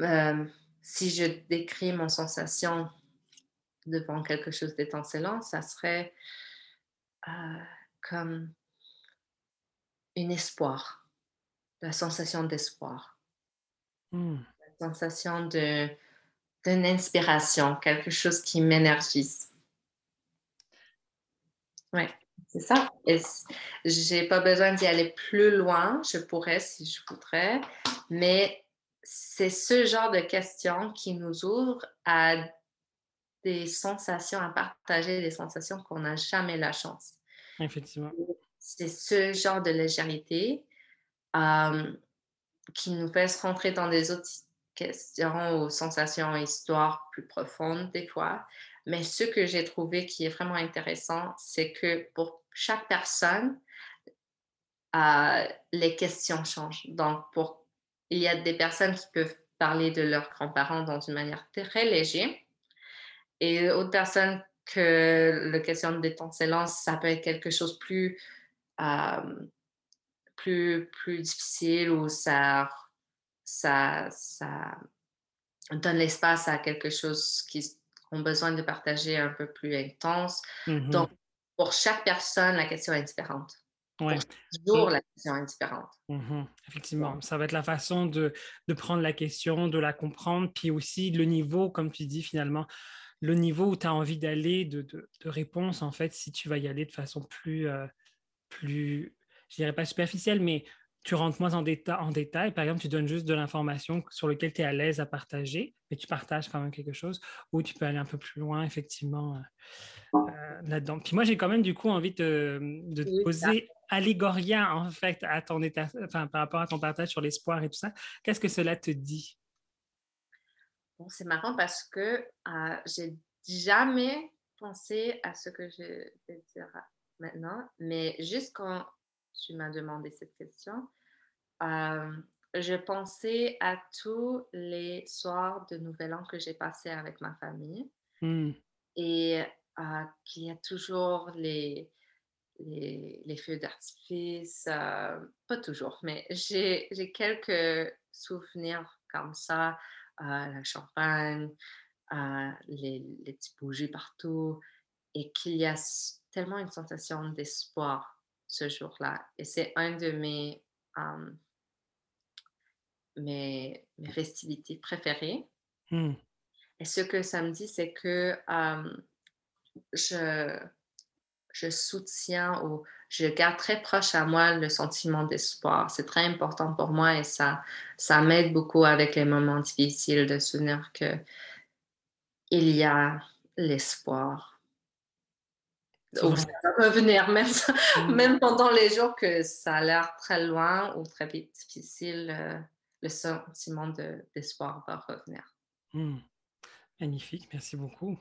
euh, si je décris mon sensation devant quelque chose d'étincelant, ça serait comme un espoir, la sensation d'espoir, mmh. la sensation de d'une inspiration, quelque chose qui m'énergise. Oui, c'est ça. Et j'ai pas besoin d'y aller plus loin. Je pourrais si je voudrais, mais c'est ce genre de questions qui nous ouvre à des sensations, à partager des sensations qu'on n'a jamais la chance. Effectivement. C'est ce genre de légèreté euh, qui nous fait se rentrer dans des autres questions ou sensations, histoires plus profondes des fois. Mais ce que j'ai trouvé qui est vraiment intéressant, c'est que pour chaque personne, euh, les questions changent. Donc, pour, il y a des personnes qui peuvent parler de leurs grands-parents dans une manière très légère et d'autres personnes que la question d'étincelance, ça peut être quelque chose plus, euh, plus, plus difficile ou ça ça, ça donne l'espace à quelque chose qui ont besoin de partager un peu plus intense. Mmh Donc, pour chaque personne, la question est différente. Ouais. Pour la question est différente. Mmh Effectivement, ça va être la façon de, de, prendre la question, de la comprendre, puis aussi le niveau, comme tu dis finalement, le niveau où tu as envie d'aller de, de, de, réponse, en fait, si tu vas y aller de façon plus, euh, plus je dirais pas superficielle, mais tu rentres moins en, en détail. Par exemple, tu donnes juste de l'information sur laquelle tu es à l'aise à partager, mais tu partages quand même quelque chose, ou tu peux aller un peu plus loin, effectivement, euh, euh, là-dedans. Puis moi, j'ai quand même du coup envie de, de te poser Allégoria, en fait, à ton état, enfin, par rapport à ton partage sur l'espoir et tout ça. Qu'est-ce que cela te dit? Bon, c'est marrant parce que euh, j'ai jamais pensé à ce que je vais dire maintenant, mais juste quand tu m'as demandé cette question, je pensais à tous les soirs de Nouvel An que j'ai passé avec ma famille. Mmh. et qu'il y a toujours les, les, feux d'artifice, pas toujours, mais j'ai quelques souvenirs comme ça, la champagne, les, les petits bougies partout, et qu'il y a tellement une sensation d'espoir ce jour-là. Et c'est un de mes, mes, mes, festivités préférées. Mmh. Et ce que ça me dit, c'est que je, je soutiens ou je garde très proche à moi le sentiment d'espoir. C'est très important pour moi et ça, ça m'aide beaucoup avec les moments difficiles de souvenir que il y a l'espoir revenir, même, mmh. même pendant les jours que ça a l'air très loin ou très difficile, euh, le sentiment d'espoir va revenir. Mmh. Magnifique, merci beaucoup.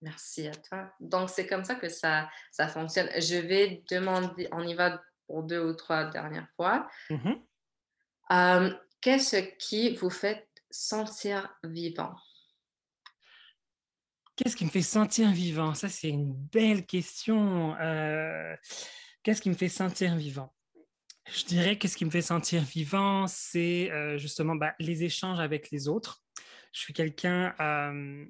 Merci à toi. Donc, c'est comme ça que ça, ça fonctionne. Je vais demander, on y va pour deux ou trois dernières fois. Mmh euh, qu'est-ce qui vous fait sentir vivant? Qu'est-ce qui me fait sentir vivant? Ça, c'est une belle question. Euh, qu'est-ce qui me fait sentir vivant? Je dirais que ce qui me fait sentir vivant, c'est euh, justement bah, les échanges avec les autres. Je suis quelqu'un euh,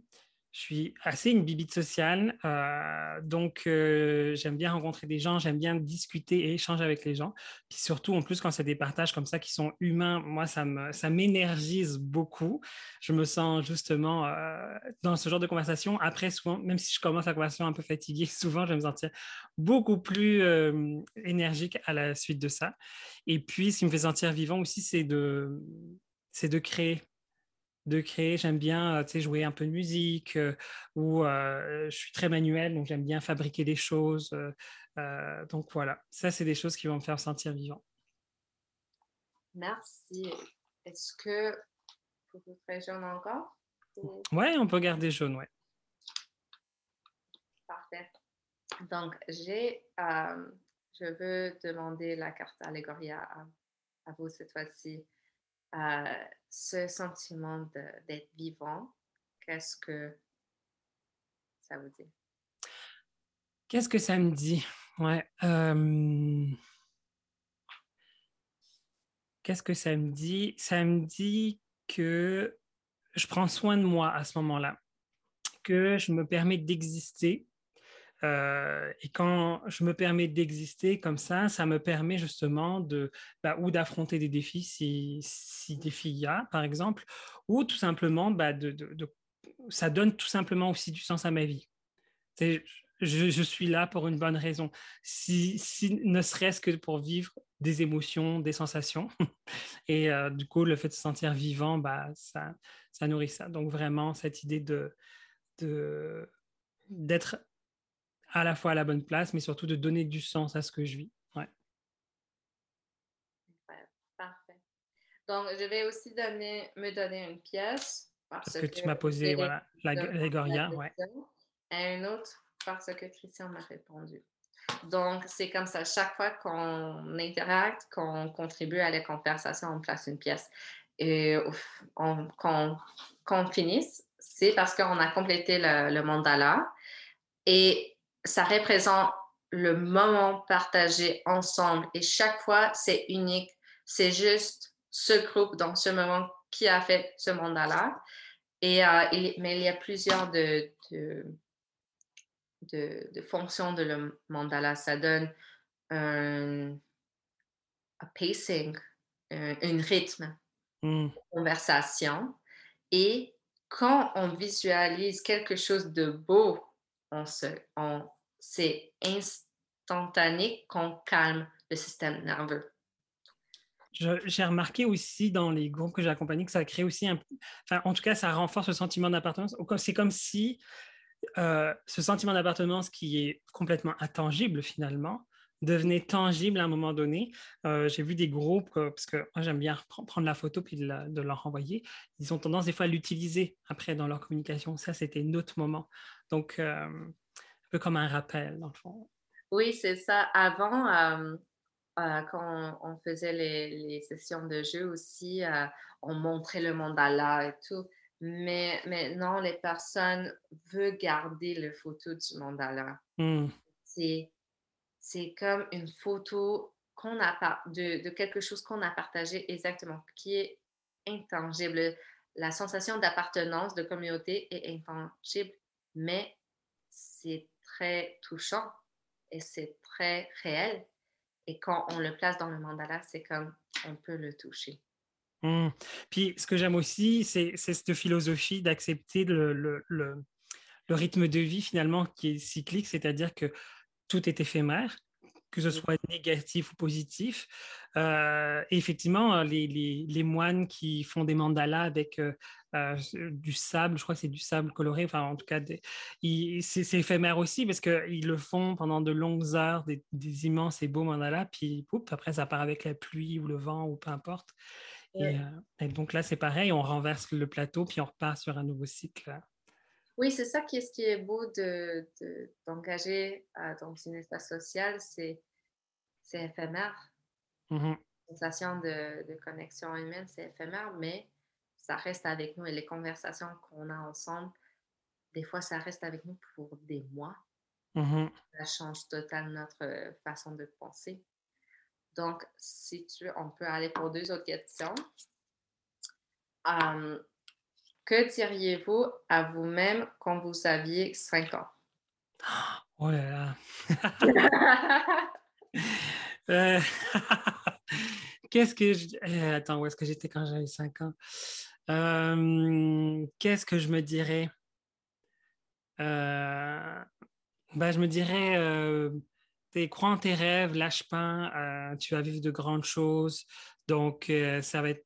je suis assez une bibite sociale, euh, donc euh, j'aime bien rencontrer des gens, j'aime bien discuter et échanger avec les gens. Puis surtout, en plus, quand c'est des partages comme ça qui sont humains, moi, ça, m'énergise beaucoup. Je me sens justement euh, dans ce genre de conversation. Après, souvent, même si je commence la conversation un peu fatiguée, souvent, je vais me sentir beaucoup plus énergique à la suite de ça. Et puis, ce qui me fait sentir vivant aussi, c'est de créer de créer. J'aime bien jouer un peu de musique ou je suis très manuel, donc j'aime bien fabriquer des choses. donc voilà, ça, c'est des choses qui vont me faire sentir vivant. Merci. Est-ce que vous faire jaune encore? Oui, on peut garder jaune, oui. Parfait. Donc, j'ai, je veux demander la carte Allégoria à, à vous cette fois-ci ce sentiment d'être vivant, qu'est-ce que ça vous dit? Qu'est-ce que ça me dit? Ouais. Qu'est-ce que ça me dit? Ça me dit que je prends soin de moi à ce moment-là, que je me permets d'exister. Euh, et quand je me permets d'exister comme ça, ça me permet justement de bah, ou d'affronter des défis si, si défis il y a, par exemple, ou tout simplement bah, ça donne tout simplement aussi du sens à ma vie. Je, suis là pour une bonne raison, si, ne serait-ce que pour vivre des émotions, des sensations. Et euh, du coup, le fait de se sentir vivant, bah, ça, nourrit ça. Donc vraiment, cette idée de, d'être à la fois à la bonne place, mais surtout de donner du sens à ce que je vis. Ouais. parfait. Donc, je vais aussi donner, me donner une pièce. Parce, que, tu m'as posé, voilà, la, la ouais. Et une autre parce que Christian m'a répondu. Donc, c'est comme ça, chaque fois qu'on interacte, qu'on contribue à la conversation, on place une pièce. Et quand on finisse, c'est parce qu'on a complété le, mandala et ça représente le moment partagé ensemble. Et chaque fois, c'est unique. C'est juste ce groupe dans ce moment qui a fait ce mandala. Et, euh, mais il y a plusieurs de de, fonction de le mandala. Ça donne un, pacing, un, rythme, une mmh. conversation. Et quand on visualise quelque chose de beau, on se, on, c'est instantané qu'on calme le système nerveux. J'ai remarqué aussi dans les groupes que j'ai accompagnés que ça crée aussi un. Enfin, en tout cas, ça renforce le sentiment d'appartenance. C'est comme si euh, ce sentiment d'appartenance qui est complètement intangible finalement devenait tangible à un moment donné. Euh, j'ai vu des groupes, euh, parce que moi j'aime bien prendre la photo puis de, leur renvoyer, ils ont tendance des fois à l'utiliser après dans leur communication. Ça, c'était notre moment. Donc, un peu comme un rappel dans le fond. Oui, c'est ça. Avant, quand on, faisait les, les, sessions de jeu aussi, on montrait le mandala et tout. Mais maintenant, les personnes veulent garder le photo du mandala. Mmh. C'est comme une photo qu'on a de, de quelque chose qu'on a partagé exactement, qui est intangible. La sensation d'appartenance, de communauté est intangible, mais c'est très touchant et c'est très réel. Et quand on le place dans le mandala, c'est comme on peut le toucher. Mmh. Puis ce que j'aime aussi, c'est cette philosophie d'accepter le, le, le, rythme de vie finalement qui est cyclique, c'est-à-dire que tout est éphémère, que ce soit négatif ou positif. Euh, et effectivement, les, les, les, moines qui font des mandalas avec euh, euh, du sable, je crois que c'est du sable coloré, enfin en tout cas, c'est éphémère aussi parce qu'ils le font pendant de longues heures, des, des immenses et beaux mandalas, puis après ça part avec la pluie ou le vent ou peu importe. Euh, et, donc là, c'est pareil, on renverse le plateau, puis on repart sur un nouveau cycle. Oui, c'est ça qui est, ce qui est beau d'engager de, euh, dans une espace social, c'est éphémère. Mmh La sensation de, de, connexion humaine, c'est éphémère, mais ça reste avec nous et les conversations qu'on a ensemble, des fois, ça reste avec nous pour des mois. Mmh ça change totalement notre façon de penser. Donc, si tu on peut aller pour deux autres questions. Que diriez-vous à vous-même quand vous aviez 5 ans? Oh là là! Euh, qu'est-ce que je... Euh, attends, où est-ce que j'étais quand j'avais 5 ans? Hum, qu'est-ce que je me dirais? Euh, ben, je me dirais crois en tes rêves, lâche pas, euh, tu vas vivre de grandes choses. Donc, euh, ça va être.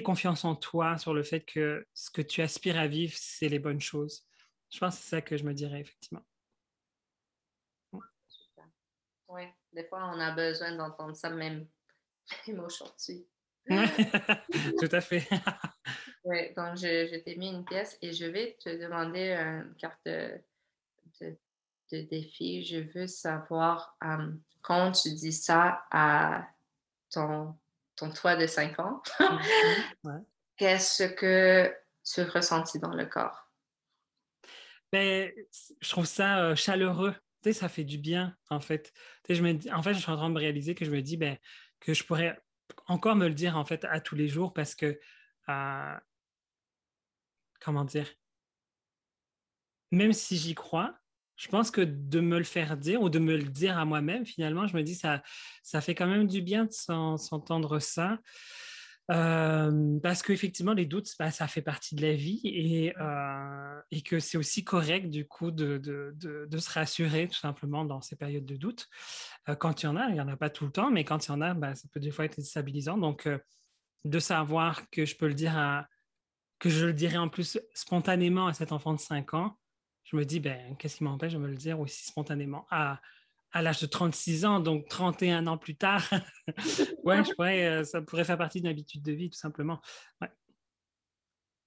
Confiance en toi sur le fait que ce que tu aspires à vivre, c'est les bonnes choses. Je pense que c'est ça que je me dirais, effectivement. Oui, des fois, on a besoin d'entendre ça même, même aujourd'hui. Tout à fait. oui, donc je, t'ai mis une pièce et je vais te demander une carte de, de défi, je veux savoir quand tu dis ça à ton, ton toi de 5 ans, qu'est-ce que tu ressentis dans le corps? Ben, je trouve ça euh, chaleureux. Tu sais, ça fait du bien, en fait. Tu sais, je me dis, en fait, je suis en train de me réaliser que je me dis ben, que je pourrais encore me le dire, en fait, à tous les jours parce que, euh, comment dire, même si j'y crois, je pense que de me le faire dire ou de me le dire à moi-même, finalement, je me dis ça, ça fait quand même du bien de s'entendre ça. Euh, parce qu'effectivement, les doutes, bah, ça fait partie de la vie et, euh, et que c'est aussi correct, du coup, de, de, se rassurer tout simplement dans ces périodes de doute. Euh, quand il y en a, il n'y en a pas tout le temps, mais quand il y en a, bah, ça peut des fois être déstabilisant. Donc, de savoir que je peux le dire à, que je le dirais en plus spontanément à cet enfant de 5 ans, je me dis, ben, qu'est-ce qui m'empêche de me le dire aussi spontanément? À, à l'âge de 36 ans, donc 31 ans plus tard? ouais, je pourrais, euh, ça pourrait faire partie d'une habitude de vie, tout simplement. Ouais.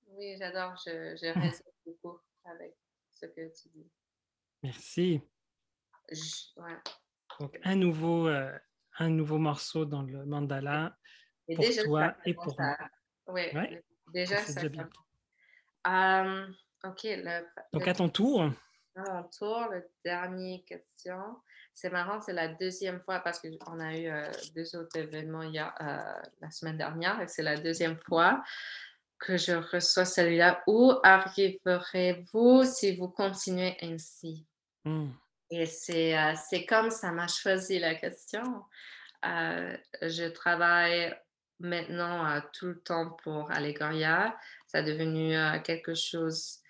Oui, j'adore. Je, je reste beaucoup avec ce que tu dis. Merci. Donc, un nouveau, euh, un nouveau morceau dans le mandala pour toi et pour moi. Oui, déjà, ça. Euh, OK. Donc, à ton tour. À mon tour, la dernière question. C'est marrant, c'est la deuxième fois parce qu'on a eu euh, deux autres événements il y a, euh, la semaine dernière et c'est la deuxième fois que je reçois celui-là. Où arriverez-vous si vous continuez ainsi? Hmm. Et c'est, euh, comme ça m'a choisi la question. je travaille maintenant tout le temps pour Allegoria. Ça est devenu quelque chose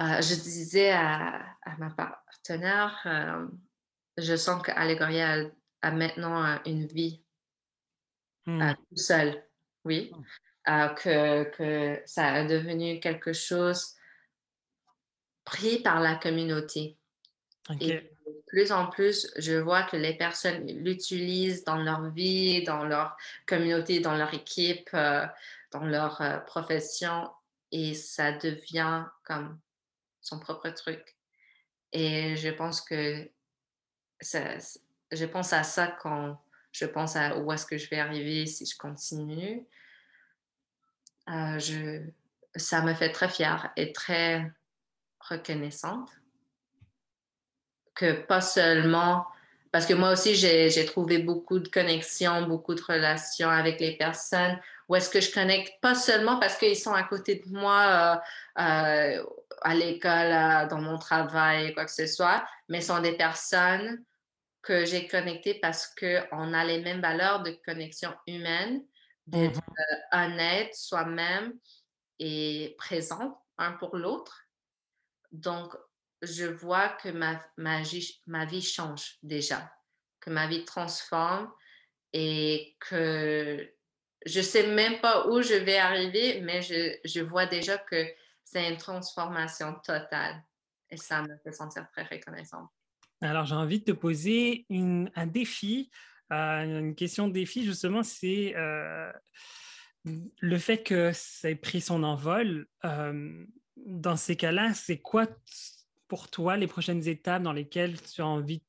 euh, je disais à, ma partenaire, euh, je sens qu'Allegoria a, a, maintenant euh, une vie mmh. tout seul, oui, mmh. que, que, ça est devenu quelque chose pris par la communauté. Et de plus en plus, je vois que les personnes l'utilisent dans leur vie, dans leur communauté, dans leur équipe, dans leur profession, et ça devient comme son propre truc. Et je pense que je pense à ça quand je pense à où est-ce que je vais arriver si je continue. Euh, je, ça me fait très fière et très reconnaissante que pas seulement parce que moi aussi j'ai trouvé beaucoup de connexions, beaucoup de relations avec les personnes où est-ce que je connecte pas seulement parce qu'ils sont à côté de moi euh, euh, à l'école, dans mon travail, quoi que ce soit, mais sont des personnes que j'ai connectées parce qu'on a les mêmes valeurs de connexion humaine, d'être mmh euh, honnête soi-même et présent un pour l'autre. Donc, je vois que ma, ma, ma vie change déjà, que ma vie transforme et que je sais même pas où je vais arriver, mais je, je vois déjà que c'est une transformation totale. Et ça me fait sentir très reconnaissante. Alors, j'ai envie de te poser une, un défi. Euh, une question de défi, justement, c'est euh, le fait que ça ait pris son envol. Euh, dans ces cas-là, c'est quoi pour toi les prochaines étapes dans lesquelles tu as envie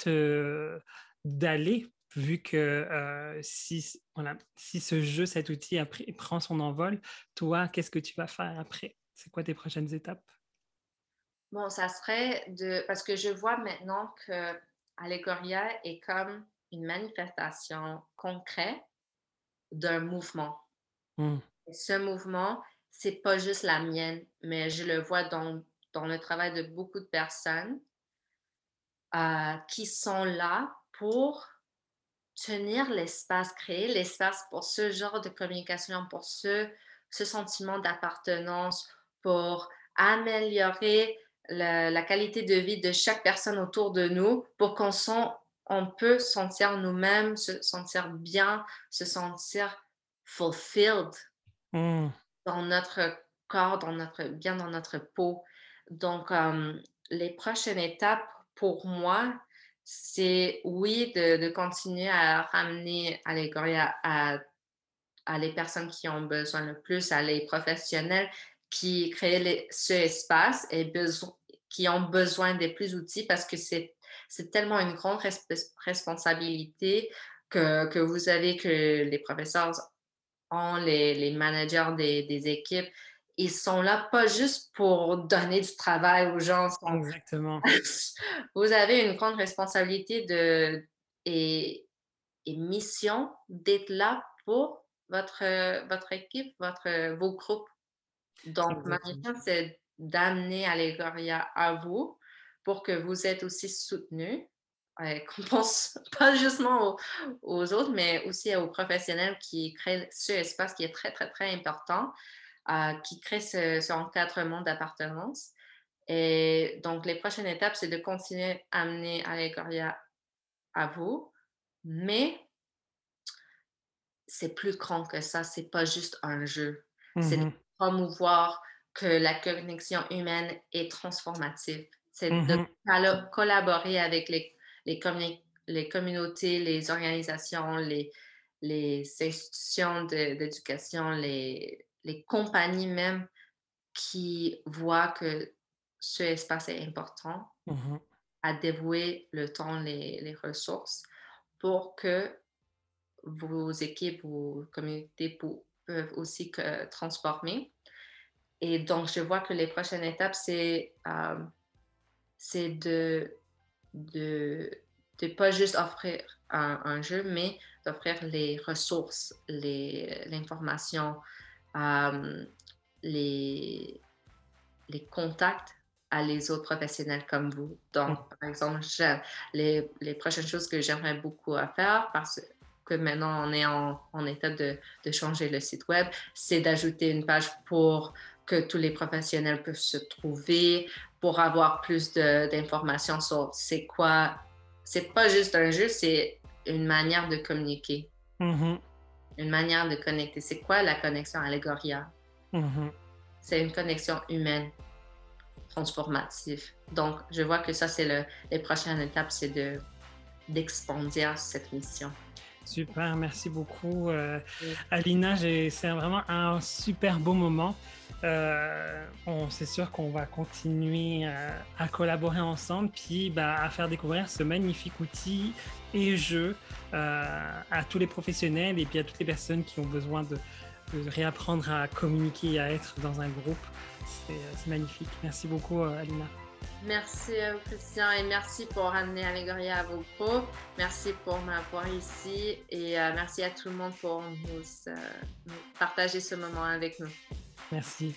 d'aller? Vu que si, voilà, si ce jeu, cet outil prend son envol, toi, qu'est-ce que tu vas faire après? C'est quoi tes prochaines étapes? Bon, ça serait de. Parce que je vois maintenant que Allegoria est comme une manifestation concrète d'un mouvement. Mmh. ce mouvement, c'est pas juste la mienne, mais je le vois dans, dans le travail de beaucoup de personnes euh, qui sont là pour tenir l'espace, créer l'espace pour ce genre de communication, pour ce, ce sentiment d'appartenance, pour améliorer la, qualité de vie de chaque personne autour de nous pour qu'on on peut sentir nous-mêmes, se sentir bien, se sentir fulfilled mmh. dans notre corps, dans notre, bien dans notre peau. Donc, euh, les prochaines étapes pour moi, c'est oui, de, continuer à ramener à, à les personnes qui ont besoin le plus, à les professionnels, qui créent ce espace et qui ont besoin de plus d'outils parce que c'est tellement une grande responsabilité que, que, vous avez, que les professeurs ont les, les managers des, des, équipes, ils sont là pas juste pour donner du travail aux gens. Exactement. Vous avez une grande responsabilité de, et, et mission d'être là pour votre, votre équipe, votre, vos groupes. Donc, ma mission, c'est d'amener Allegoria à vous pour que vous êtes aussi soutenus qu'on pense pas justement aux, autres, mais aussi aux professionnels qui créent ce espace qui est très, très, très important, euh, qui crée ce, encadrement d'appartenance. Et donc, les prochaines étapes, c'est de continuer à amener Allegoria à vous, mais c'est plus grand que ça, c'est pas juste un jeu. C'est de mmh promouvoir que la connexion humaine est transformative. C'est de mmh collaborer avec les les, les communautés, les organisations, les, les institutions d'éducation, les, les compagnies même qui voient que ce espace est important mmh à dévouer le temps, les, les, ressources pour que vos équipes, vos communautés peuvent aussi que transformer. Et donc, je vois que les prochaines étapes, c'est euh, de de ne pas juste offrir un, jeu, mais d'offrir les ressources, l'information, euh, les, les contacts à les autres professionnels comme vous. Donc, mm. par exemple, les, les, prochaines choses que j'aimerais beaucoup à faire, parce que maintenant on est en, en état de, de, changer le site web, c'est d'ajouter une page pour que tous les professionnels peuvent se trouver, pour avoir plus d'informations sur c'est quoi. C'est pas juste un jeu, c'est une manière de communiquer. Mm-hmm. Une manière de connecter. C'est quoi la connexion Allegoria? Mm-hmm. C'est une connexion humaine, transformative. Donc, je vois que ça, c'est le, les prochaines étapes, c'est de d'expandir cette mission. Super, merci beaucoup, euh, Alina. C'est vraiment un super beau moment. Euh, on c'est sûr qu'on va continuer euh, à, collaborer ensemble, puis bah, à faire découvrir ce magnifique outil et jeu à tous les professionnels et puis à toutes les personnes qui ont besoin de, réapprendre à communiquer et à être dans un groupe. C'est magnifique. Merci beaucoup, Alina. Merci Christian et merci pour amener Allegoria à vos pros. Merci pour m'avoir ici et merci à tout le monde pour nous partager ce moment avec nous. Merci.